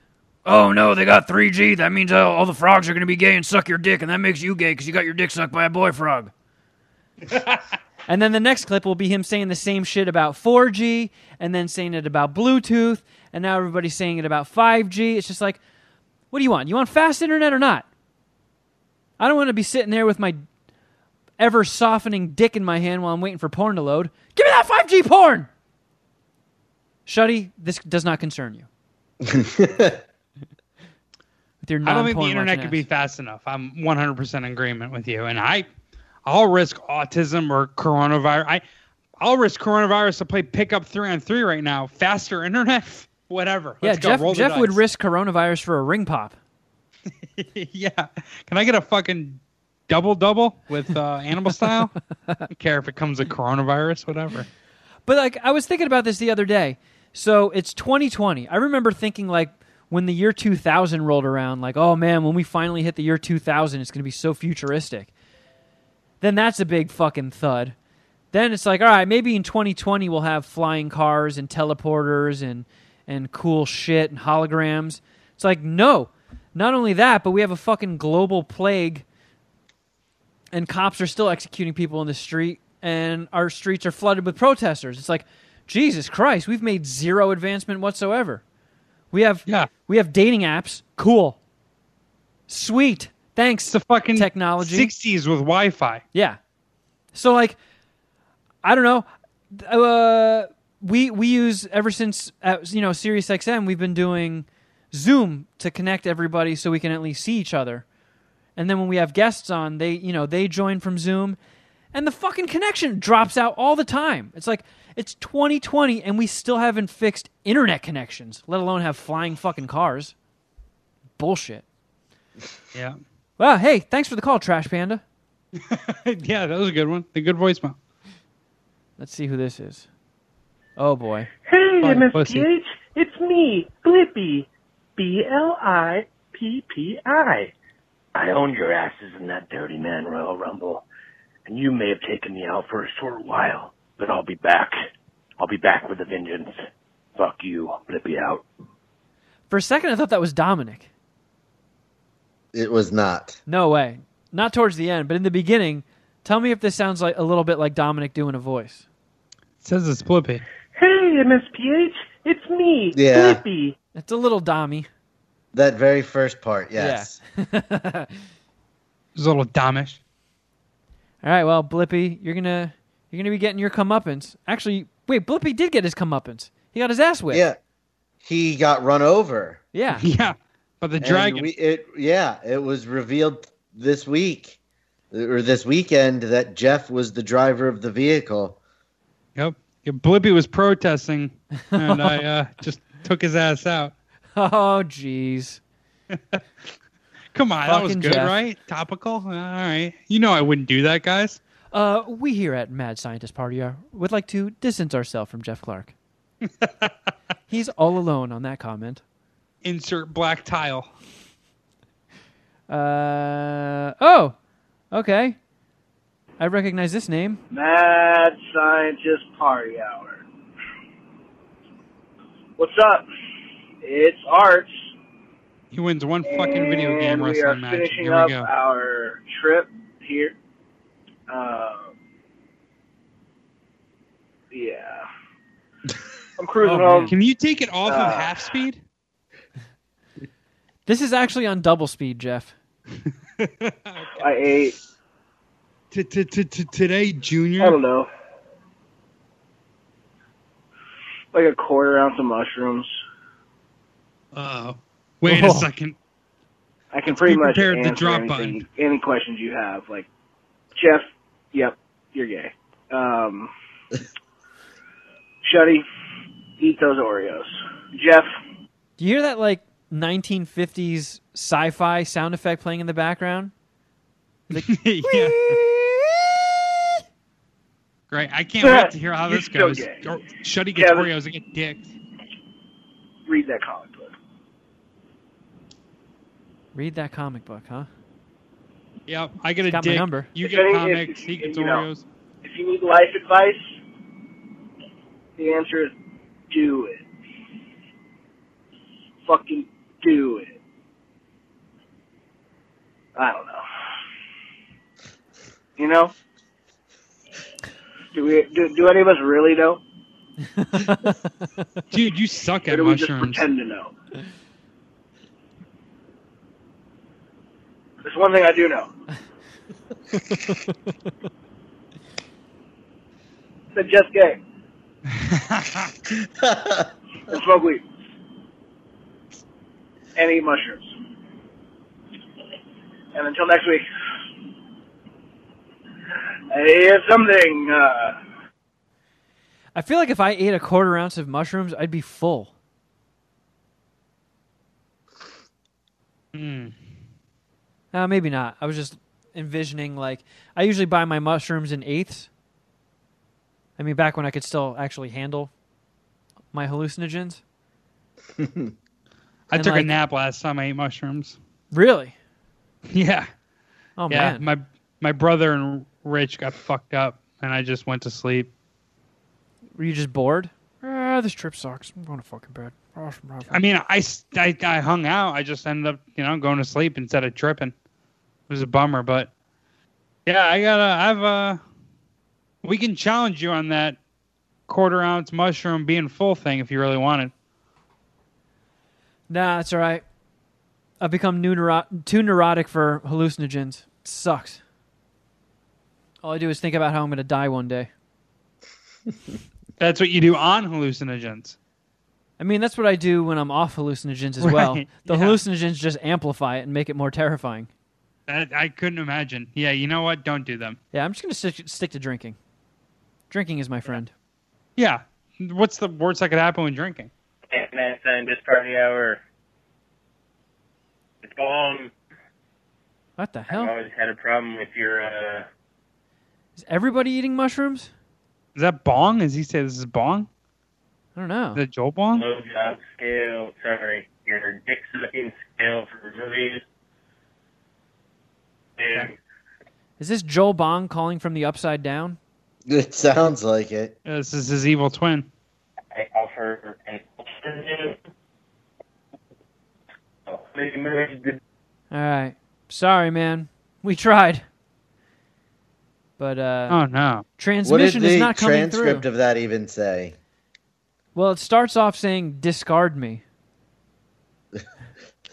oh no, they got 3G. That means all, all the frogs are going to be gay and suck your dick, and that makes you gay because you got your dick sucked by a boy frog. and then the next clip will be him saying the same shit about 4G, and then saying it about Bluetooth, and now everybody's saying it about 5G. It's just like, what do you want? You want fast internet or not? I don't want to be sitting there with my ever softening dick in my hand while I'm waiting for porn to load. Give me that 5G porn! Shuddy, this does not concern you. With your
I don't think the internet could be fast enough. I'm 100% in agreement with you, and I, I'll risk autism or coronavirus. I, I'll risk coronavirus to play pickup three on three right now. Faster internet, whatever.
Yeah,
Let's go.
Jeff, Jeff would risk coronavirus for a ring pop.
yeah. Can I get a fucking double double with uh, animal style? I don't care if it comes with coronavirus, whatever.
But like I was thinking about this the other day. So it's 2020. I remember thinking like when the year 2000 rolled around, like, oh man, when we finally hit the year 2000, it's going to be so futuristic. Then that's a big fucking thud. Then it's like, all right, maybe in 2020 we'll have flying cars and teleporters and and cool shit and holograms. It's like, no. Not only that, but we have a fucking global plague and cops are still executing people in the street and our streets are flooded with protesters. It's like, Jesus Christ, we've made zero advancement whatsoever. We have
Yeah.
we have dating apps. Cool. Sweet. Thanks.
It's the fucking
Technology.
60s with Wi-Fi.
Yeah. So like, I don't know. Uh, we we use ever since uh, you know Sirius XM. We've been doing Zoom to connect everybody so we can at least see each other. And then when we have guests on, they you know they join from Zoom, and the fucking connection drops out all the time. It's like it's 2020 and we still haven't fixed internet connections, let alone have flying fucking cars. Bullshit.
Yeah.
Well, hey, thanks for the call, Trash Panda.
yeah, that was a good one. A good voicemail.
Let's see who this is. Oh boy.
Hey,
Fun pussy.
MSPH, it's me, Blippi. B L I P P I. I owned your asses in that Dirty Man Royal Rumble, and you may have taken me out for a short while, but I'll be back. I'll be back with a vengeance. Fuck you, Blippi out.
For a second, I thought that was Dominic.
It was not.
No way. Not towards the end, but in the beginning. Tell me if this sounds like a little bit like Dominic doing a voice.
It says it's Flippy.
Hey, MSPH, it's me,
Yeah.
Blippi.
It's a little Dommy.
That very first part, yes.
It was a little dumbish.
All right, well, Blippi, you're gonna you're gonna be getting your comeuppance. Actually, wait, Blippi did get his comeuppance. He got his ass whipped.
Yeah. He got run over.
Yeah.
Yeah, but the
And
dragon.
we- it, yeah, it was revealed this week or this weekend that Jeff was the driver of the vehicle.
Yep. Yeah, Blippi was protesting, and I uh, just took his ass out.
Oh, jeez.
Come on, that was good,
Jeff.
right? Topical. All right. You know I wouldn't do that, guys.
Uh, we here at Mad Scientist Party are, would like to distance ourselves from Jeff Clark. He's all alone on that comment.
Insert black tile.
Uh oh, okay. I recognize this name.
Mad Scientist Party Hour. What's up? It's Arts.
He wins one fucking video
and
game
we are
wrestling match.
finishing
Here
up
we go.
our trip here. Um, yeah. I'm cruising
Oh,
home.
Can you take it off of
Uh,
half speed?
This is actually on double speed, Jeff.
I ate,
Today, Junior.
I don't know, like a quarter ounce of mushrooms.
Uh, wait a
Oh.
second.
I can pretty
Be
much
prepared to
answer
drop
anything, any questions you have. Like, Jeff, yep, you're gay. Um, Shuddy, eat those Oreos. Jeff,
Do you hear that like 1950s sci-fi sound effect playing in the background?
yeah. Great. I can't wait to hear how
You're
this
still
goes.
gay.
Or Shuddy gets
Kevin.
Oreos and get dicked.
read that comic book.
Read that comic book, huh?
Yep. I get a
got my
dick.
number.
You
If
get
any- if-
comics.
if-
he gets
you know.
Oreos.
If you need life advice, the answer is do it. Fucking do it. I don't know. You know? Do we? Do, do any of us really know,
Dude, you suck
or
at
do we just
mushrooms.
pretend to know? There's one thing I do know. That just gay and smoke weed and eat mushrooms. And until next week, here's something. Uh,
I feel like if I ate a quarter ounce of mushrooms, I'd be full.
Hmm.
Uh, maybe not. I was just envisioning like I usually buy my mushrooms in eighths. I mean, back when I could still actually handle my hallucinogens.
I
And,
took
like-
a nap last time I ate mushrooms.
Really?
Yeah.
Oh
yeah.
man.
My my brother and Rich got fucked up, and I just went to sleep.
Were you just bored? Ah, this trip sucks. I'm going to fucking bed.
I mean, I I hung out. I just ended up, you know, going to sleep instead of tripping. It was a bummer, but yeah, I gotta. I've uh, we can challenge you on that quarter ounce mushroom being full thing if you really wanted.
Nah, that's all right. I've become new neuro- too neurotic for hallucinogens. It sucks. All I do is think about how I'm going to die one day.
That's what you do on hallucinogens.
I mean, that's what I do when I'm off hallucinogens as well. The
yeah.
hallucinogens just amplify it and make it more terrifying.
That I couldn't imagine. Yeah, you know what? Don't do them.
Yeah, I'm just going to stick, stick to drinking. Drinking is my friend.
Yeah. What's the worst that could happen when drinking?
Mad Scientist Party Hour. It's long.
What the hell?
I've always had a problem with your, uh,
Is everybody eating mushrooms?
Is that bong? Is he said, this is bong.
I don't know.
Is that Joel bong?
low job scale, sorry, your dick sucking scale for movies. And
Is this Joel Bong calling from the upside down?
It sounds like it.
Yeah, This is his evil twin.
I offer an alternative. Maybe movies did
All right. Sorry, man. We tried. But uh,
Oh no.
Transmission is not coming
transcript
through.
Transcript of that even say?
Well, it starts off saying discard me.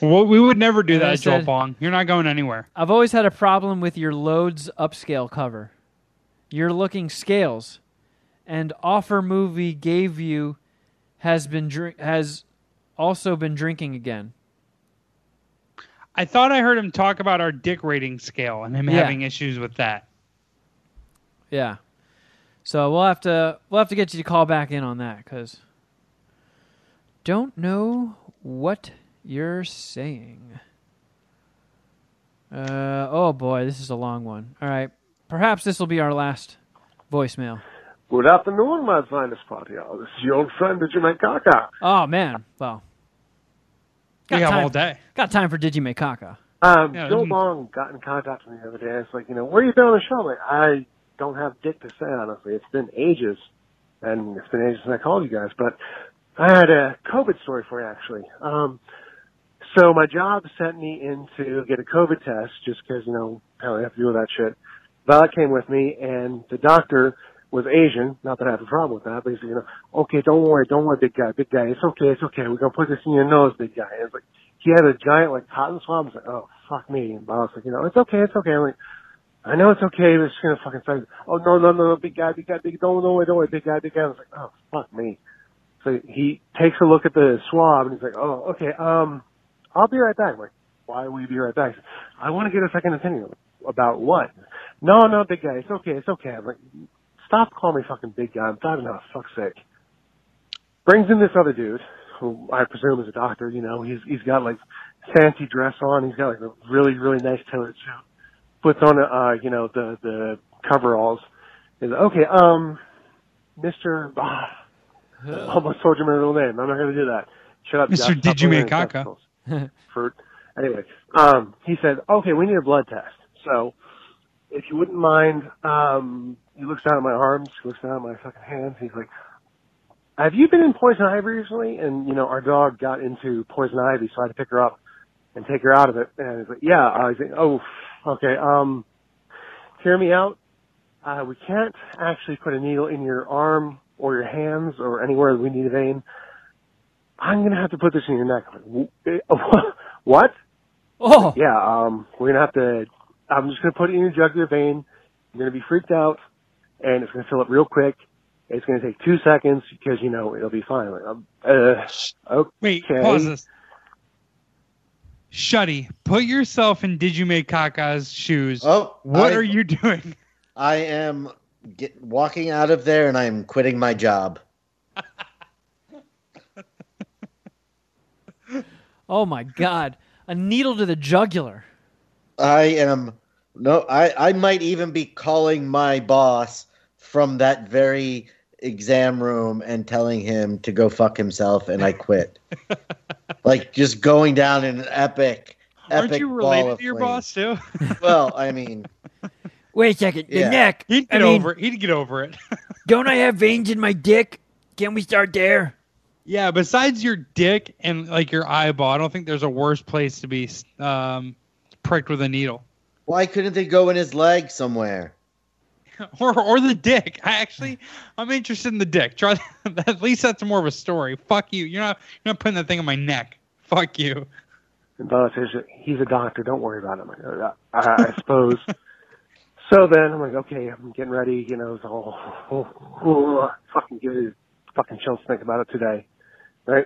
Well, we would never do
And
that, Joel
said-
Bong. You're not going anywhere.
I've always had a problem with your loads upscale cover. You're looking scales, and offer movie gave you has been drink has also been drinking again.
I thought I heard him talk about our dick rating scale and him
Yeah.
having issues with that.
Yeah. So we'll have to we'll have to get you to call back in on that because don't know what you're saying. Uh oh boy, this is a long one. All right, perhaps this will be our last voicemail.
Good afternoon, my finest party. This is your old friend, the Jamaica Kaka.
Oh man, well,
We
got
have
time,
all day.
got time for Digimake Kaka.
Um,
Yeah,
Joe
mm.
Long got in contact with me the other day. It's like, you know, where are you doing the show? Like, I don't have dick to say, honestly. It's been ages, and it's been ages since I called you guys. But I had a COVID story for you, actually. Um, so my job sent me in to get a COVID test just because, you know, apparently I have to do that shit. Violet came with me, and the doctor was Asian. Not that I have a problem with that, but he's like, you know, okay, don't worry, don't worry, big guy, big guy. It's okay, it's okay. We're gonna put this in your nose, big guy. And it's like he had a giant like cotton swab. I was like, oh fuck me. And Violet's like, you know, it's okay, it's okay. I'm like, I know it's okay. We're just gonna fucking say, oh no, no, no, no, big guy, big guy, big, don't, don't worry, don't worry, big guy, big guy. I was like, oh fuck me. So he takes a look at the swab and he's like, oh, okay, um, I'll be right back. I'm like, why will you be right back? He said, I want to get a second opinion about what? No, no, big guy, it's okay, it's okay. I'm like, stop calling me fucking big guy. I'm bad enough. Fuck's sake. Brings in this other dude, who I presume is a doctor. You know, he's he's got like fancy dress on. He's got like a really really nice tailored suit. Puts on uh you know the the coveralls. Is okay. Um, Mister. Ah, almost told you my real name. I'm not going to do that. Shut up. Stop
Did you make caca?
Fruit. Anyway, um, he said, okay, we need a blood test. So, if you wouldn't mind, um, he looks down at my arms, he looks down at my fucking hands, he's like, have you been in poison ivy recently? And, you know, our dog got into poison ivy, so I had to pick her up and take her out of it. And he's like, yeah. I was like, oh, okay, um, hear me out. Uh, we can't actually put a needle in your arm or your hands or anywhere we need a vein. I'm gonna have to put this in your neck. I'm like, What?
Oh,
Yeah, um, we're gonna have to. I'm just gonna put it in your jugular vein. You're gonna be freaked out, and it's gonna fill up real quick. It's gonna take two seconds because you know it'll be fine. Like, um, uh, okay.
Wait, pause this. Shuddy, put yourself in Did You Make Kaka's shoes.
Oh,
what
I-
are you doing?
I am get, walking out of there and I'm quitting my job.
oh my God! A needle to the jugular.
I am no. I I might even be calling my boss from that very exam room and telling him to go fuck himself, and I quit. like just going down in an epic.
Aren't
epic
you
ball
related
of
to your
flame.
boss too?
Well, I mean,
Wait a second, the
Yeah.
neck.
He'd
I
get
mean,
over it. He'd get over it.
Don't I have veins in my dick? Can we start there?
yeah, besides your dick and like your eyeball, I don't think there's a worse place to be um, pricked with a needle.
why couldn't they go in his leg somewhere?
or or the dick. I actually I'm interested in the dick. Try at least that's more of a story. Fuck you. You're not you're not putting that thing on my neck. Fuck you.
And Bella says, he's a doctor. Don't worry about him. I'm I, I suppose. so then I'm like, okay, I'm getting ready. You know, it's all, oh, oh, fucking give me fucking chills to think about it today. Right?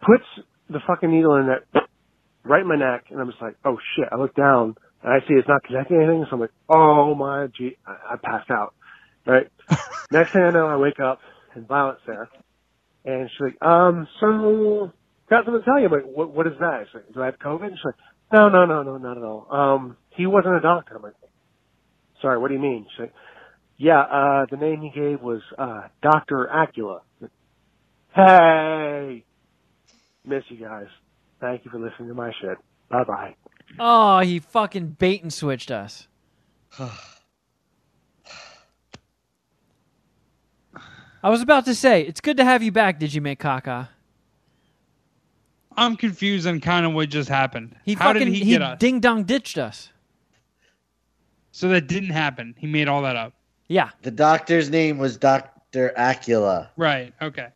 Puts the fucking needle in that right in my neck, and I'm just like, oh shit. I look down, and I see it's not connecting anything, so I'm like, oh my gee, I, I passed out. Right? Next thing I know, I wake up, and Violet's there. And she's like, um, so got something to tell you. I'm like, what, what is that? She's like, do I have COVID? She's like, no, no, no, no, not at all. Um, he wasn't a doctor. I'm like, sorry, what do you mean? She's like, yeah, uh, the name he gave was, uh, Dr. Acula. Hey! Miss you guys. Thank you for listening to my shit. Bye bye.
Oh, he fucking bait and switched us. I was about to say, it's good to have you back, Did you make caca?
I'm confused on kind of what just happened.
He
How
fucking
did he,
he
get us?
ding dong ditched us.
so that didn't happen. He made all that up.
Yeah.
The doctor's name was Dr. Acula.
Right. Okay.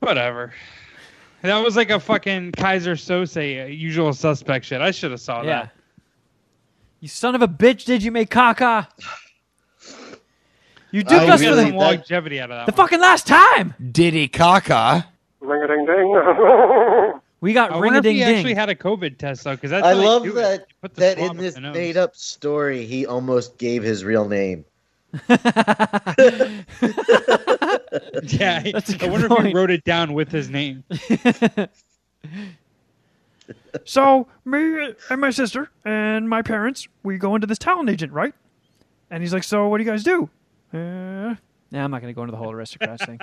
Whatever. That was like a fucking Keyser Söze uh, usual suspect shit. I should have saw
Yeah.
that.
You son of a bitch! Did you make caca? You
I
duped us
Get
for the,
longevity out of that.
the
one.
fucking last time.
Diddy Caca.
Ring a ding ding.
We got
I
ring
wonder
a
if
ding
he actually had a COVID test though, because that's
I
how
love
do
that
put the
that in this made up story, he almost gave his real name.
Yeah, he-
That's a
I
good
wonder if he wrote it down with his name.
So me and my sister and my parents, we go into this talent agent, right? And he's like, "So what do you guys do?" Uh, nah, I'm not going to go into the whole aristocrats thing.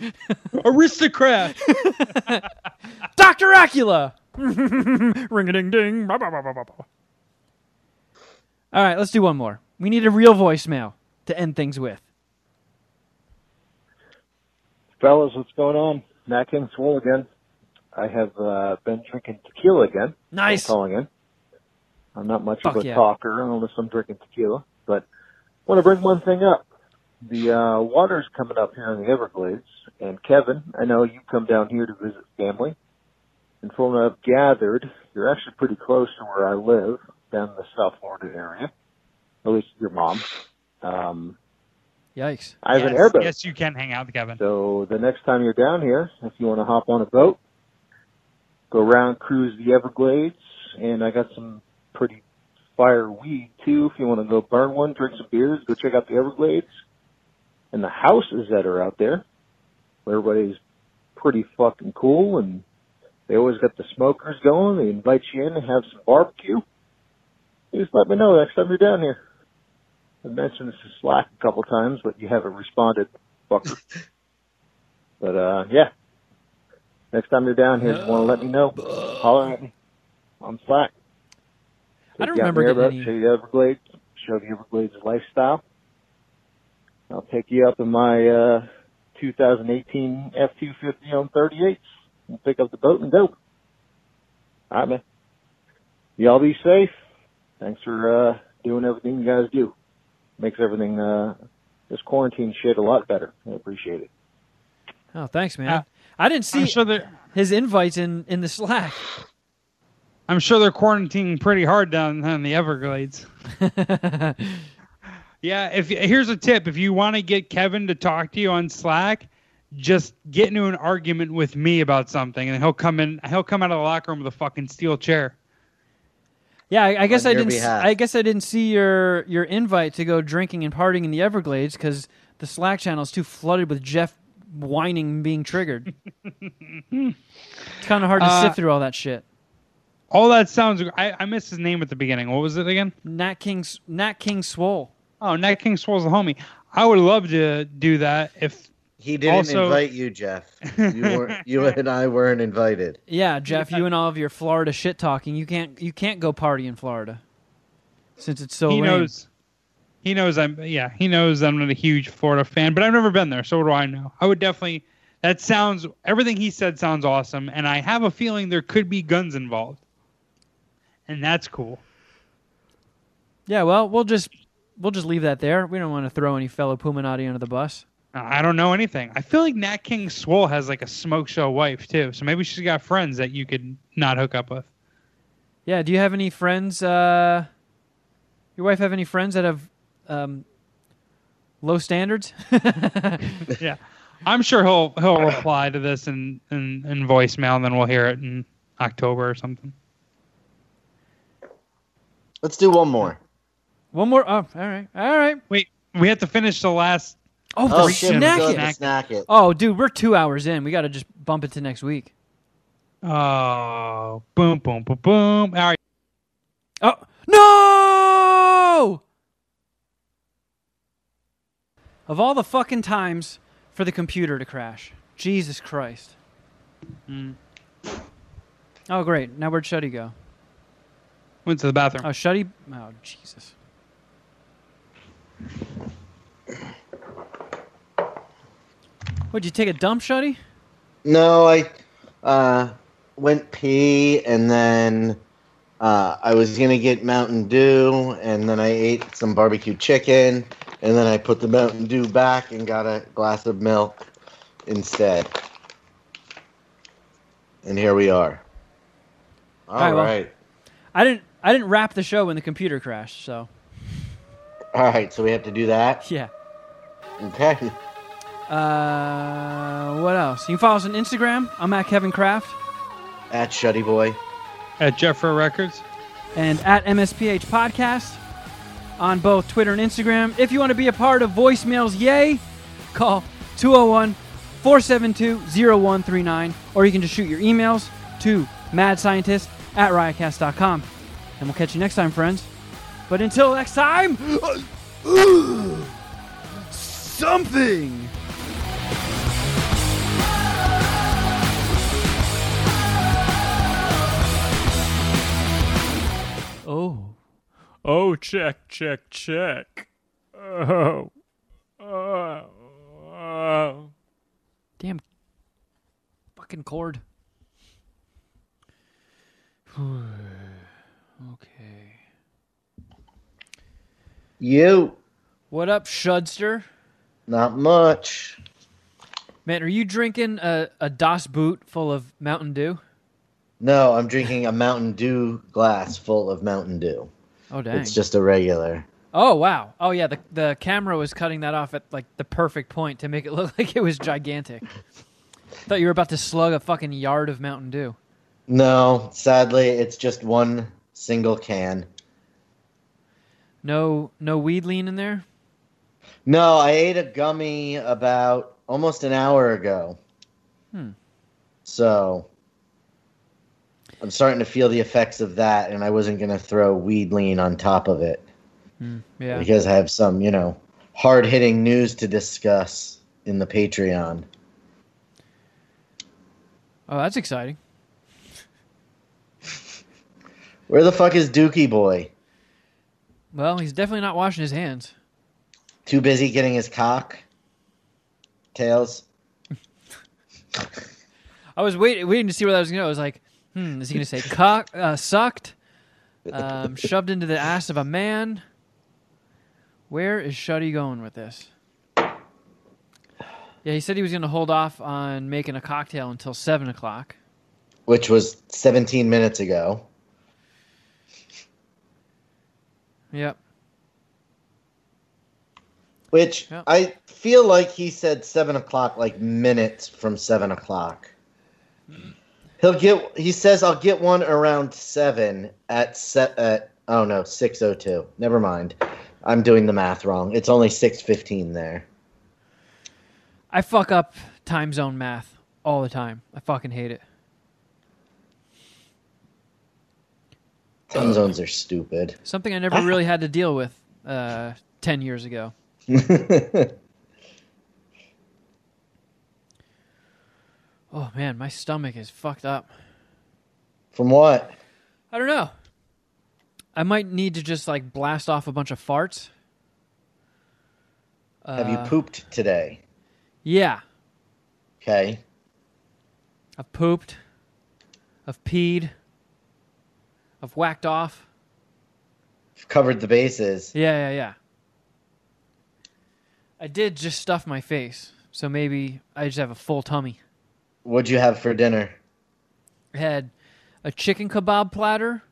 Aristocrat.
Doctor Acula. Ring a ding ding. All right, let's do one more. We need a real voicemail to end things with.
Fellas, what's going on? Nat King Swole again. I have uh, been drinking tequila again.
Nice.
I'm calling in. I'm not much
Fuck
of a
yeah.
talker unless I'm drinking tequila, but I want to bring one thing up. The uh, water's coming up here in the Everglades, and Kevin, I know you come down here to visit family, and from what I've gathered, you're actually pretty close to where I live, down in the South Florida area. At least your mom. Um,
Yikes.
I have
yes,
an airboat.
Yes, you can hang out with Kevin.
So the next time you're down here, if you want to hop on a boat, go around, cruise the Everglades, and I got some pretty fire weed too. If you want to go burn one, drink some beers, go check out the Everglades and the houses that are out there. Where everybody's pretty fucking cool, and they always got the smokers going. They invite you in and have some barbecue. You just let me know next time you're down here. I mentioned this to Slack a couple times, but you haven't responded, fucker. But uh, yeah, next time you're down here, you want to let me know. Holler at me on Slack.
I don't
Take you out
remember getting
airboat,
any-
Show you the Everglades. Show the Everglades lifestyle. I'll pick you up in my uh, 2018 F250 on 38s. We'll pick up the boat and go. All right, man. Y'all be safe. Thanks for uh, doing everything you guys do. Makes everything uh, this quarantine shit a lot better. I appreciate it.
Oh, thanks, man.
Uh,
I didn't see
sure
his invites in, in the Slack.
I'm sure they're quarantining pretty hard down in the Everglades. Yeah, if here's a tip: if you want to get Kevin to talk to you on Slack, just get into an argument with me about something, and he'll come in. He'll come out of the locker room with a fucking steel chair.
Yeah, I, I guess I didn't.
behalf.
I guess I didn't see your your invite to go drinking and partying in the Everglades because the Slack channel is too flooded with Jeff whining and being triggered. it's kind of hard to
Uh,
sift through all that shit.
All that sounds. I, I missed his name at the beginning. What was it again?
Nat King, Nat King Swole.
Oh, Nat King Swole's a homie. I would love to do that if
He didn't
Also-
invite you, Jeff. You weren't. you and I weren't invited.
Yeah, Jeff, you and all of your Florida shit talking, you can't you can't go party in Florida since it's so
he
lame.
knows. He knows I'm. Yeah, he knows I'm not a huge Florida fan, but I've never been there, so what do I know? I would definitely. That sounds. Everything he said sounds awesome, and I have a feeling there could be guns involved, and that's cool.
Yeah, well, we'll just we'll just leave that there. We don't want to throw any fellow Puminati under the bus.
I don't know anything. I feel like Nat King Swole has like a smoke show wife too, so maybe she's got friends that you could not hook up with.
Yeah, do you have any friends? Uh, your wife have any friends that have um, low standards?
yeah, I'm sure he'll he'll reply to this in, in in voicemail, and then we'll hear it in October or something.
Let's do one more.
One more. Oh, all right, all right.
Wait, we have to finish the last.
Oh,
Oh
the
shit! We
snack
still
it.
snack it.
Oh, dude, we're two hours in. We got to just bump it to next week.
Oh, boom, boom, boom, boom. All right.
Oh no! Of all the fucking times for the computer to crash, Jesus Christ!
Mm.
Oh, great. Now where'd Shuddy go?
Went to the bathroom.
Oh, Shuddy. Oh, Jesus. Would you take a dump, Shuddy?
No, I uh, went pee and then uh, I was gonna get Mountain Dew and then I ate some barbecue chicken and then I put the Mountain Dew back and got a glass of milk instead. And here we are. All
right,
right.
well- I didn't. I didn't wrap the show when the computer crashed. So
All right. So we have to do that.
yeah.
Okay.
Uh, what else? You can follow us on Instagram. I'm at Kevin Kraft
At Shuddy Boy.
At Jeffro Records.
and at MSPH Podcast on both Twitter and Instagram. If you want to be a part of voicemails, yay, call 201 472 0139, or you can just shoot your emails to madscientist at riotcast.com. And we'll catch you next time, friends. But until next time, something. Oh.
Oh, check, check, check. Oh. Oh. oh.
Damn fucking cord. okay.
You.
What up, Shudster?
Not much.
Man, are you drinking a, a Das Boot full of Mountain Dew?
No, I'm drinking a Mountain Dew glass full of Mountain Dew.
Oh, dang.
It's just a regular.
Oh, wow. Oh, yeah, the, the camera was cutting that off at, like, the perfect point to make it look like it was gigantic. Thought you were about to slug a fucking yard of Mountain Dew.
No, sadly, it's just one single can.
No no weed lean in there?
No, I ate a gummy about almost an hour ago.
Hmm.
So I'm starting to feel the effects of that, and I wasn't going to throw weed lean on top of it
Hmm, yeah.
because I have some, you know, hard hitting news to discuss in the Patreon.
Oh, that's exciting.
Where the fuck is Dookie Boy?
Well, he's definitely not washing his hands.
Too busy getting his cock? Tails?
I was waiting waiting to see where that was going to go. I was like, hmm, is he going to say cock, uh, sucked, um, shoved into the ass of a man? Where is Shuddy going with this? Yeah, he said he was going to hold off on making a cocktail until 7 o'clock.
Which was 17 minutes ago.
Yep.
Which
Yep.
I feel like he said seven o'clock, like minutes from seven o'clock. He'll get. He says I'll get one around seven at set. At, oh no, six oh two. Never mind. I'm doing the math wrong. It's only six fifteen there.
I fuck up time zone math all the time. I fucking hate it.
Time zones are stupid.
Something I never really had to deal with uh, 10 years ago. Oh man, my stomach is fucked up.
From what?
I don't know. I might need to just like blast off a bunch of farts.
Have you
Uh,
pooped today?
Yeah,
Okay.
I've pooped. I've peed. I've whacked off.
You've covered the bases.
Yeah, yeah, yeah. I did just stuff my face, so maybe I just have a full tummy.
What'd you have for dinner?
I had a chicken kebab platter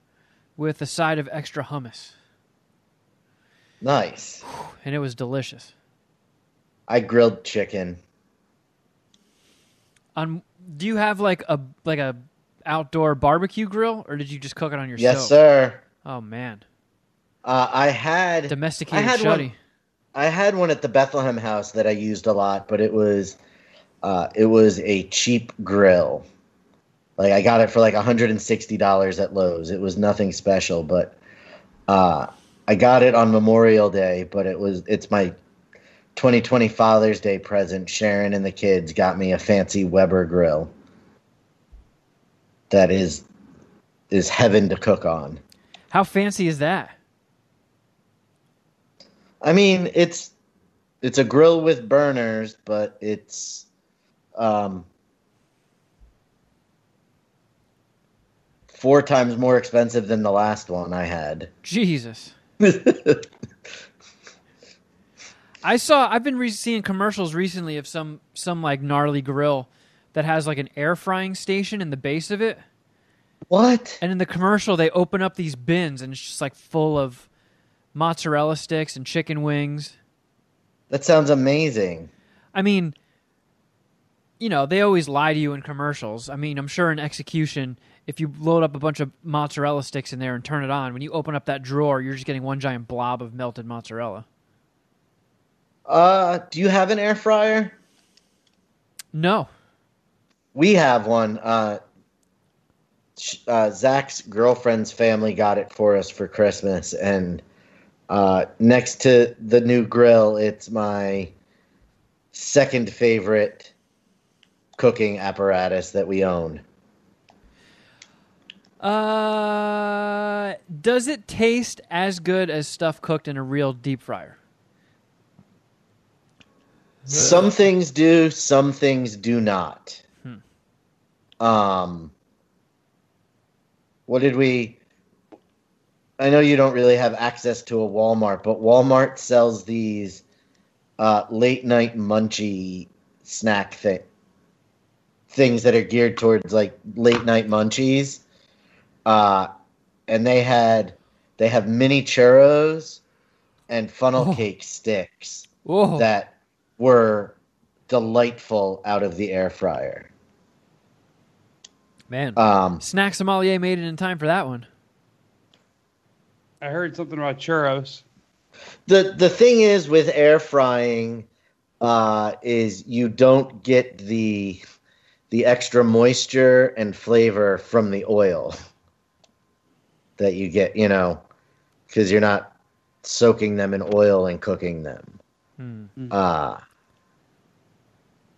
with a side of extra hummus,
Nice.
and it was delicious.
I grilled chicken.
On do you have like a like a outdoor barbecue grill, or did you just cook it on your
Yes,
stove?
sir.
Oh man,
Uh, I had
domesticated
I had one. I had one at the Bethlehem house that I used a lot, but it was uh, it was a cheap grill. Like I got it for like $160 at Lowe's. It was nothing special, but uh, I got it on Memorial Day, but it was it's my 2020 Father's Day present. Sharon and the kids got me a fancy Weber grill. That is is heaven to cook on.
How fancy is that?
I mean, it's it's a grill with burners, but it's um four times more expensive than the last one I had.
Jesus. I saw. I've been re- seeing commercials recently of some some like gnarly grill, that has like an air frying station in the base of it.
What?
And in the commercial, they open up these bins and it's just like full of mozzarella sticks and chicken wings.
That sounds amazing.
I mean, you know, they always lie to you in commercials. I mean, I'm sure in execution, if you load up a bunch of mozzarella sticks in there and turn it on, when you open up that drawer, you're just getting one giant blob of melted mozzarella.
Uh, do you have an air fryer?
No.
We have one. Uh, uh, Zach's girlfriend's family got it for us for Christmas, and uh, next to the new grill, it's my second favorite cooking apparatus that we own.
Uh, does it taste as good as stuff cooked in a real deep fryer?
Some things do, some things do not.
Hmm.
Um, what did we? I know you don't really have access to a Walmart, but Walmart sells these uh, late night munchy snack thing things that are geared towards like late night munchies. Uh, and they had they have mini churros and funnel
Oh.
cake sticks
Whoa.
that were delightful out of the air fryer.
Man,
Um,
snack sommelier made it in time for that one.
I heard something about churros.
the the thing is with air frying uh, is you don't get the the extra moisture and flavor from the oil that you get, you know, because you're not soaking them in oil and cooking them.
Hmm.
Uh,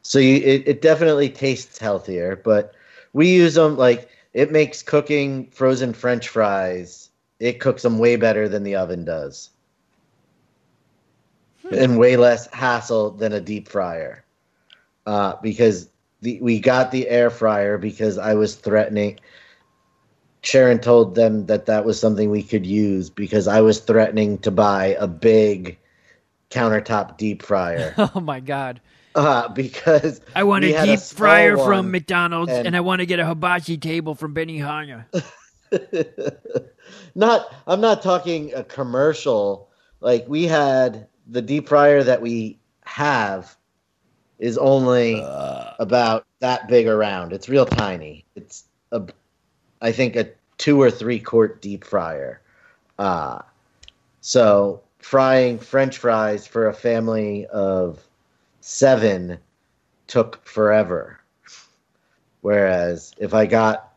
so you, it, it definitely tastes healthier, but we use them like it makes cooking frozen French fries. It cooks them way better than the oven does, and way less hassle than a deep fryer. Uh, because the we got the air fryer because I was threatening. Sharon told them that that was something we could use because I was threatening to buy a big countertop deep fryer.
Oh my god.
Uh, because
I want a deep
small
fryer from McDonald's
and-
and, I want to get a hibachi table from Benihana.
not I'm not talking a commercial. Like we had the deep fryer that we have is only about that big around. It's real tiny. It's a I think a two or three quart deep fryer. Uh so frying french fries for a family of 7 took forever. Whereas if I got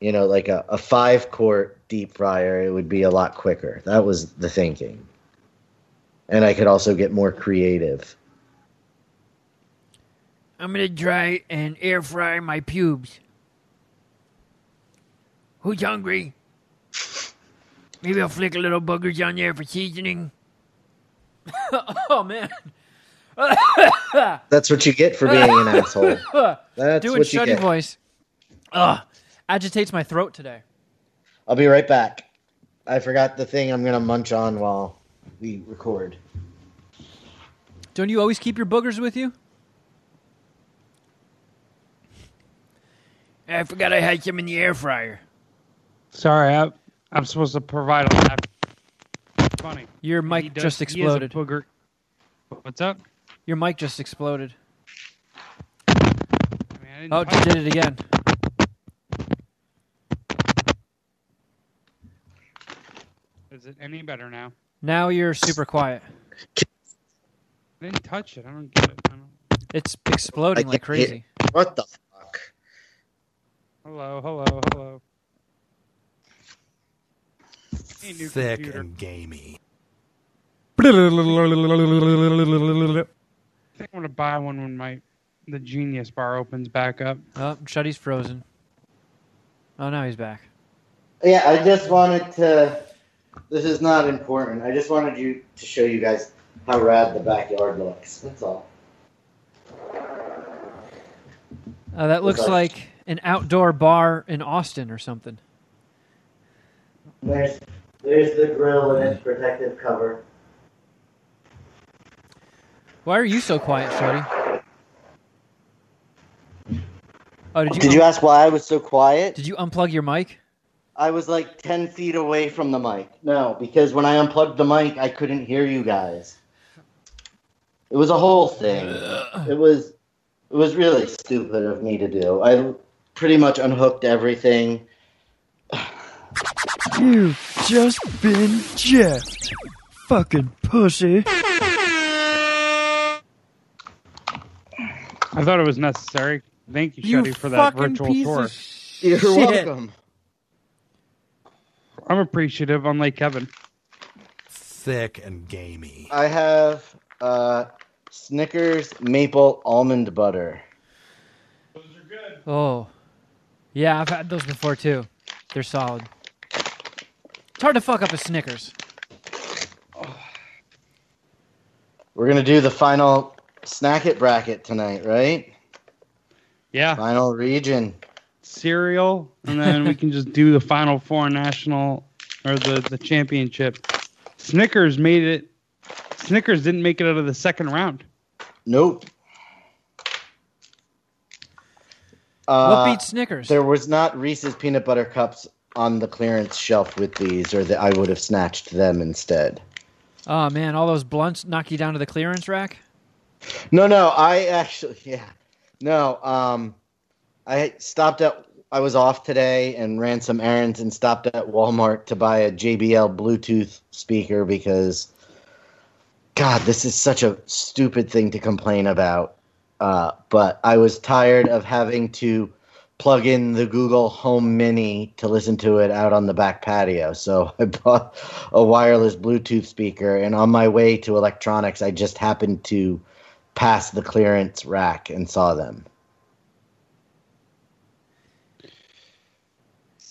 you know, like a, a five quart deep fryer, it would be a lot quicker. That was the thinking. And I could also get more creative.
I'm gonna try and air fry my pubes. Who's hungry? Maybe I'll flick a little boogers on there for seasoning. oh man.
That's what you get for being an asshole. That's
Doing
what you
shuddy
get.
voice. Ugh. Agitates my throat today.
I'll be right back. I forgot the thing I'm going to munch on while we record.
Don't you always keep your boogers with you? I forgot I had some in the air fryer.
Sorry, I, I'm supposed to provide a laugh. Funny.
Your
He
mic
does-
just
he is a
exploded.
booger. What's up?
Your mic just exploded.
I mean, I didn't
Oh,
touch
just did it again.
Is it any better now?
Now you're super quiet.
I didn't touch it. I don't get it. I don't...
It's exploding
I
like
can't hear-
crazy.
What the fuck?
Hello, hello, hello. Hey, new
Thick
computer.
and gamey.
I think I'm gonna buy one when my the Genius Bar opens back up.
Oh, Shuddy's frozen. Oh, now he's back.
Yeah, I just wanted to. This is not important. I just wanted you to show you guys how rad the backyard looks. That's all.
Uh, that looks
Sorry.
like an outdoor bar in Austin or something.
There's, there's the grill and its protective cover.
Why are you so quiet, Shuddy? Oh, did you?
Did you ask why I was so quiet?
Did you unplug your mic?
I was like 10 feet away from the mic. No, because when I unplugged the mic, I couldn't hear you guys. It was a whole thing. It was it was really stupid of me to do. I pretty much unhooked everything.
You've just been jeffed. Fucking pussy.
I thought it was necessary. Thank you,
You
Shuddy, for that virtual
piece
tour.
sh-
You're
shit.
welcome.
I'm appreciative, unlike Kevin.
Thick and gamey.
I have uh, Snickers maple almond butter. Those are good.
Oh, yeah, I've had those before too. They're solid. It's hard to fuck up a Snickers.
We're gonna do the final snack it bracket tonight, right?
Yeah.
Final region.
Cereal, and then we can just do the final four national or the, the championship. Snickers made it. Snickers didn't make it out of the second round.
Nope.
What
Uh,
beats Snickers?
There was not Reese's peanut butter cups on the clearance shelf with these, or that I would have snatched them instead.
Oh man, all those blunts knock you down to the clearance rack.
No, no, I actually, yeah, no. Um, I stopped at. I was off today and ran some errands and stopped at Walmart to buy a JBL Bluetooth speaker because, God, this is such a stupid thing to complain about. Uh, but I was tired of having to plug in the Google Home Mini to listen to it out on the back patio. So I bought a wireless Bluetooth speaker, and on my way to electronics, I just happened to pass the clearance rack and saw them.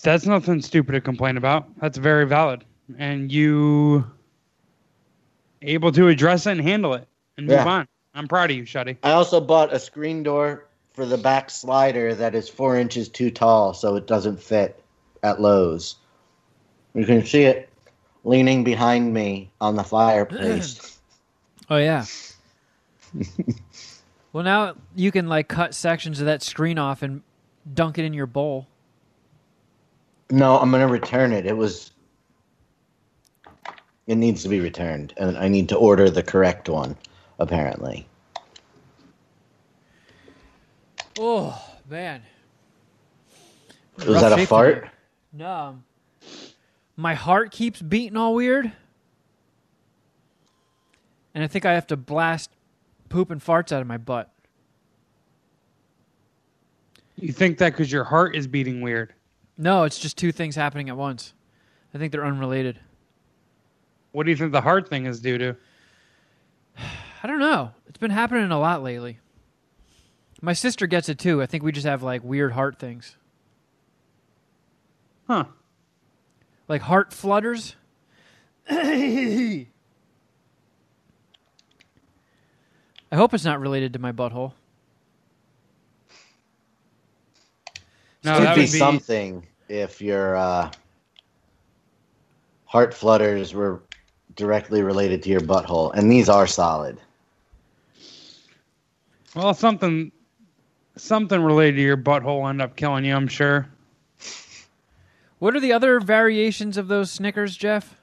That's nothing stupid to complain about. That's very valid, and you able to address it and handle it and move
Yeah.
on. I'm proud of you, Shuddy.
I also bought a screen door for the back slider that is four inches too tall, so it doesn't fit at Lowe's. You can see it leaning behind me on the fireplace.
Oh yeah. well, now you can like cut sections of that screen off and dunk it in your bowl.
no, I'm gonna return it. It was. It needs to be returned, and I need to order the correct one. Apparently,
Oh man.
was
Rough
that a fart?
today. No. My heart keeps beating all weird. And I think I have to blast poop and farts out of my butt.
You think that because your heart is beating weird?
No, it's just two things happening at once. I think they're unrelated.
What do you think the heart thing is due to?
I don't know. It's been happening a lot lately. My sister gets it too. I think we just have like weird heart things.
Huh.
Like heart flutters. I hope it's not related to my butthole.
No,
Could
that
be,
would be
something if your uh, heart flutters were directly related to your butthole, and these are solid.
Well something something related to your butthole will end up killing you. I'm sure.
What are the other variations of those Snickers, Jeff?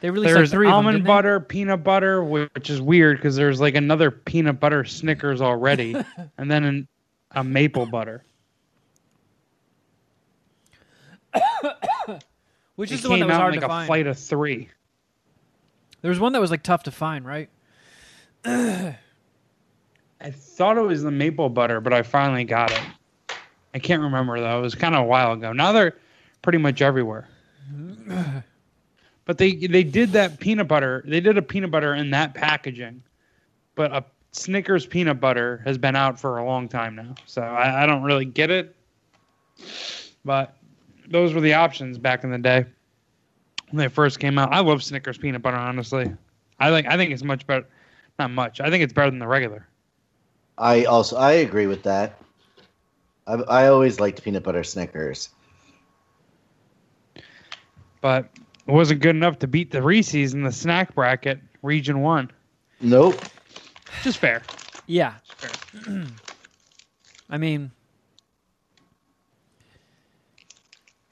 They released
There's
like three them,
almond
they?
butter, peanut butter, which is weird because there's like another peanut butter Snickers already, and then an, a maple butter.
Which
It
is the one that was hard
like
to
a
find.
flight of three.
There was one that was like tough to find, right?
I thought it was the maple butter, but I finally got it. I can't remember though. It was kind of a while ago. Now they're pretty much everywhere. But they they did that peanut butter. They did a peanut butter in that packaging, but a Snickers peanut butter has been out for a long time now. So I, I don't really get it. But those were the options back in the day when they first came out. I love Snickers peanut butter. Honestly, I like. I think it's much better. Not much. I think it's better than the regular.
I also I agree with that. I I always liked peanut butter Snickers.
but it wasn't good enough to beat the Reese's in the snack bracket, Region One.
Nope.
Just fair.
Yeah. I mean,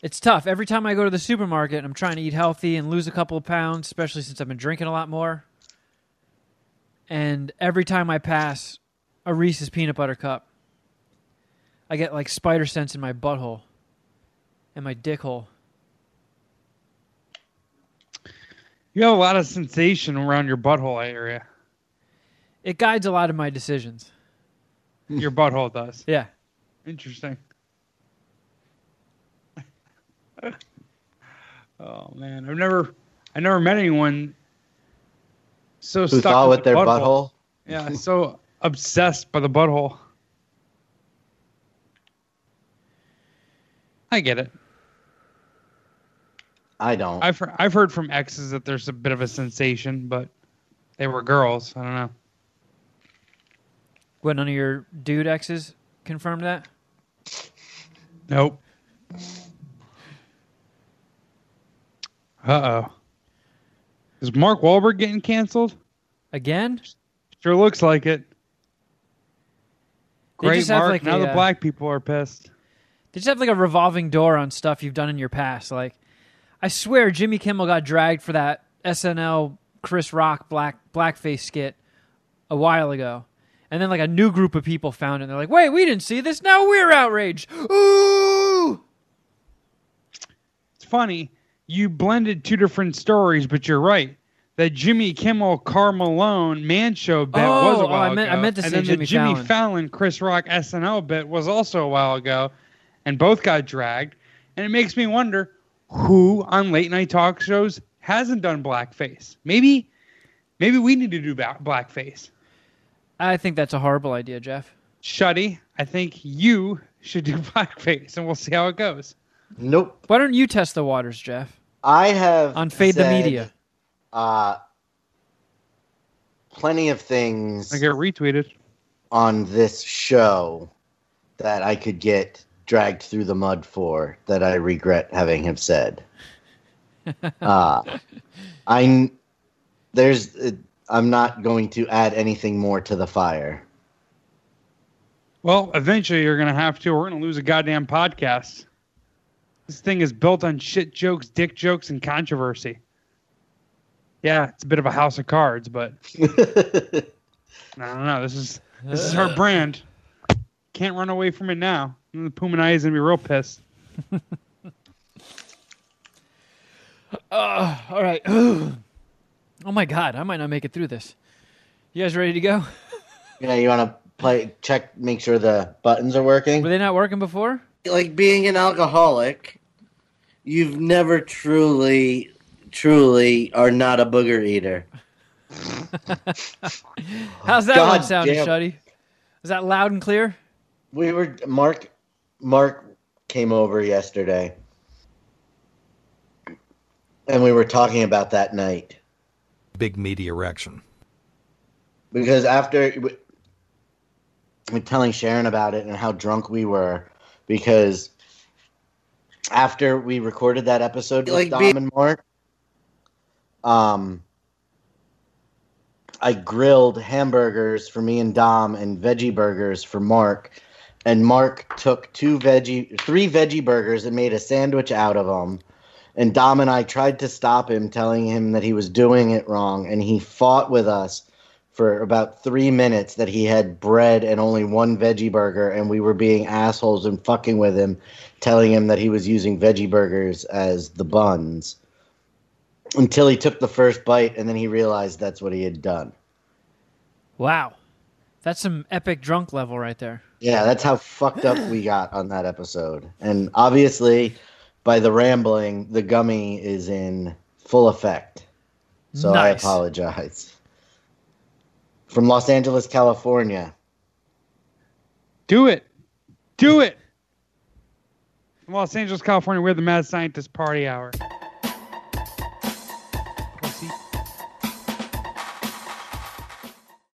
it's tough. Every time I go to the supermarket, I'm trying to eat healthy and lose a couple of pounds, especially since I've been drinking a lot more. And every time I pass a Reese's peanut butter cup, I get like spider sense in my butthole and my dick hole.
You have a lot of sensation around your butthole area.
It guides a lot of my decisions.
Your butthole does.
Yeah.
Interesting. oh man, I've never, I never met anyone so
Who
stuck with
with
the
their butthole?
Yeah, so obsessed by the butthole. I get it.
I don't.
I've heard, I've heard from exes that there's a bit of a sensation, but they were girls. I don't know.
What, none of your dude exes confirmed that?
Nope. Uh oh. Is Mark Wahlberg getting canceled?
Again?
Sure looks like it.
They
Great,
just have,
Mark.
like,
now
a,
the
uh,
black people are pissed.
They just have like a revolving door on stuff you've done in your past. Like, I swear Jimmy Kimmel got dragged for that SNL Chris Rock black blackface skit a while ago. And then like a new group of people found it and they're like, wait, we didn't see this. Now we're outraged. Ooh!
It's funny. You blended two different stories, but you're right. That Jimmy Kimmel, Karl Malone man show bit
Oh,
was a
oh,
while
I meant- I meant to
and
say
then
Jimmy
the Jimmy
Fallon.
Fallon, Chris Rock SNL bit was also a while ago, and both got dragged. And it makes me wonder who on late night talk shows hasn't done blackface. Maybe, maybe we need to do ba- blackface.
I think that's a horrible idea, Jeff.
Shuddy, I think you should do blackface, and we'll see how it goes.
Nope.
Why don't you test the waters, Jeff?
I have
On Fade the Media.
Uh, plenty of things
I get retweeted.
on this show that I could get dragged through the mud for that I regret having have said. uh, I there's uh, I'm not going to add anything more to the fire.
Well, eventually you're gonna have to. We're gonna lose a goddamn podcast. This thing is built on shit jokes, dick jokes, and controversy. Yeah, it's a bit of a house of cards, but I don't know. This is this is our brand. Can't run away from it now. The Puminati gonna be real pissed.
Uh, all right. oh my God, I might not make it through this. You guys ready to go?
Yeah, you want to play check make sure the buttons are working?
Were they not working before?
like being an alcoholic, you've never truly, truly are not a booger eater.
How's that
God
one sounding,
damn.
Shuddy? Is that loud and clear?
We were Mark. Mark came over yesterday, and we were talking about that night
Big meaty erection.
because after we- we're telling Sharon about it and how drunk we were because after we recorded that episode with
Like
Dom
being-
and Mark, um, I grilled hamburgers for me and Dom and veggie burgers for Mark. And Mark took two veggie, three veggie burgers and made a sandwich out of them. And Dom and I tried to stop him, telling him that he was doing it wrong. And he fought with us for about three minutes that he had bread and only one veggie burger. And we were being assholes and fucking with him, telling him that he was using veggie burgers as the buns until he took the first bite and then he realized that's what he had done.
Wow. That's some epic drunk level right there.
Yeah, that's how fucked up we got on that episode. And obviously, by the rambling, the gummy is in full effect. So I apologize. From Los Angeles, California.
Do it. Do it. From Los Angeles, California, we're the Mad Scientist Party Hour.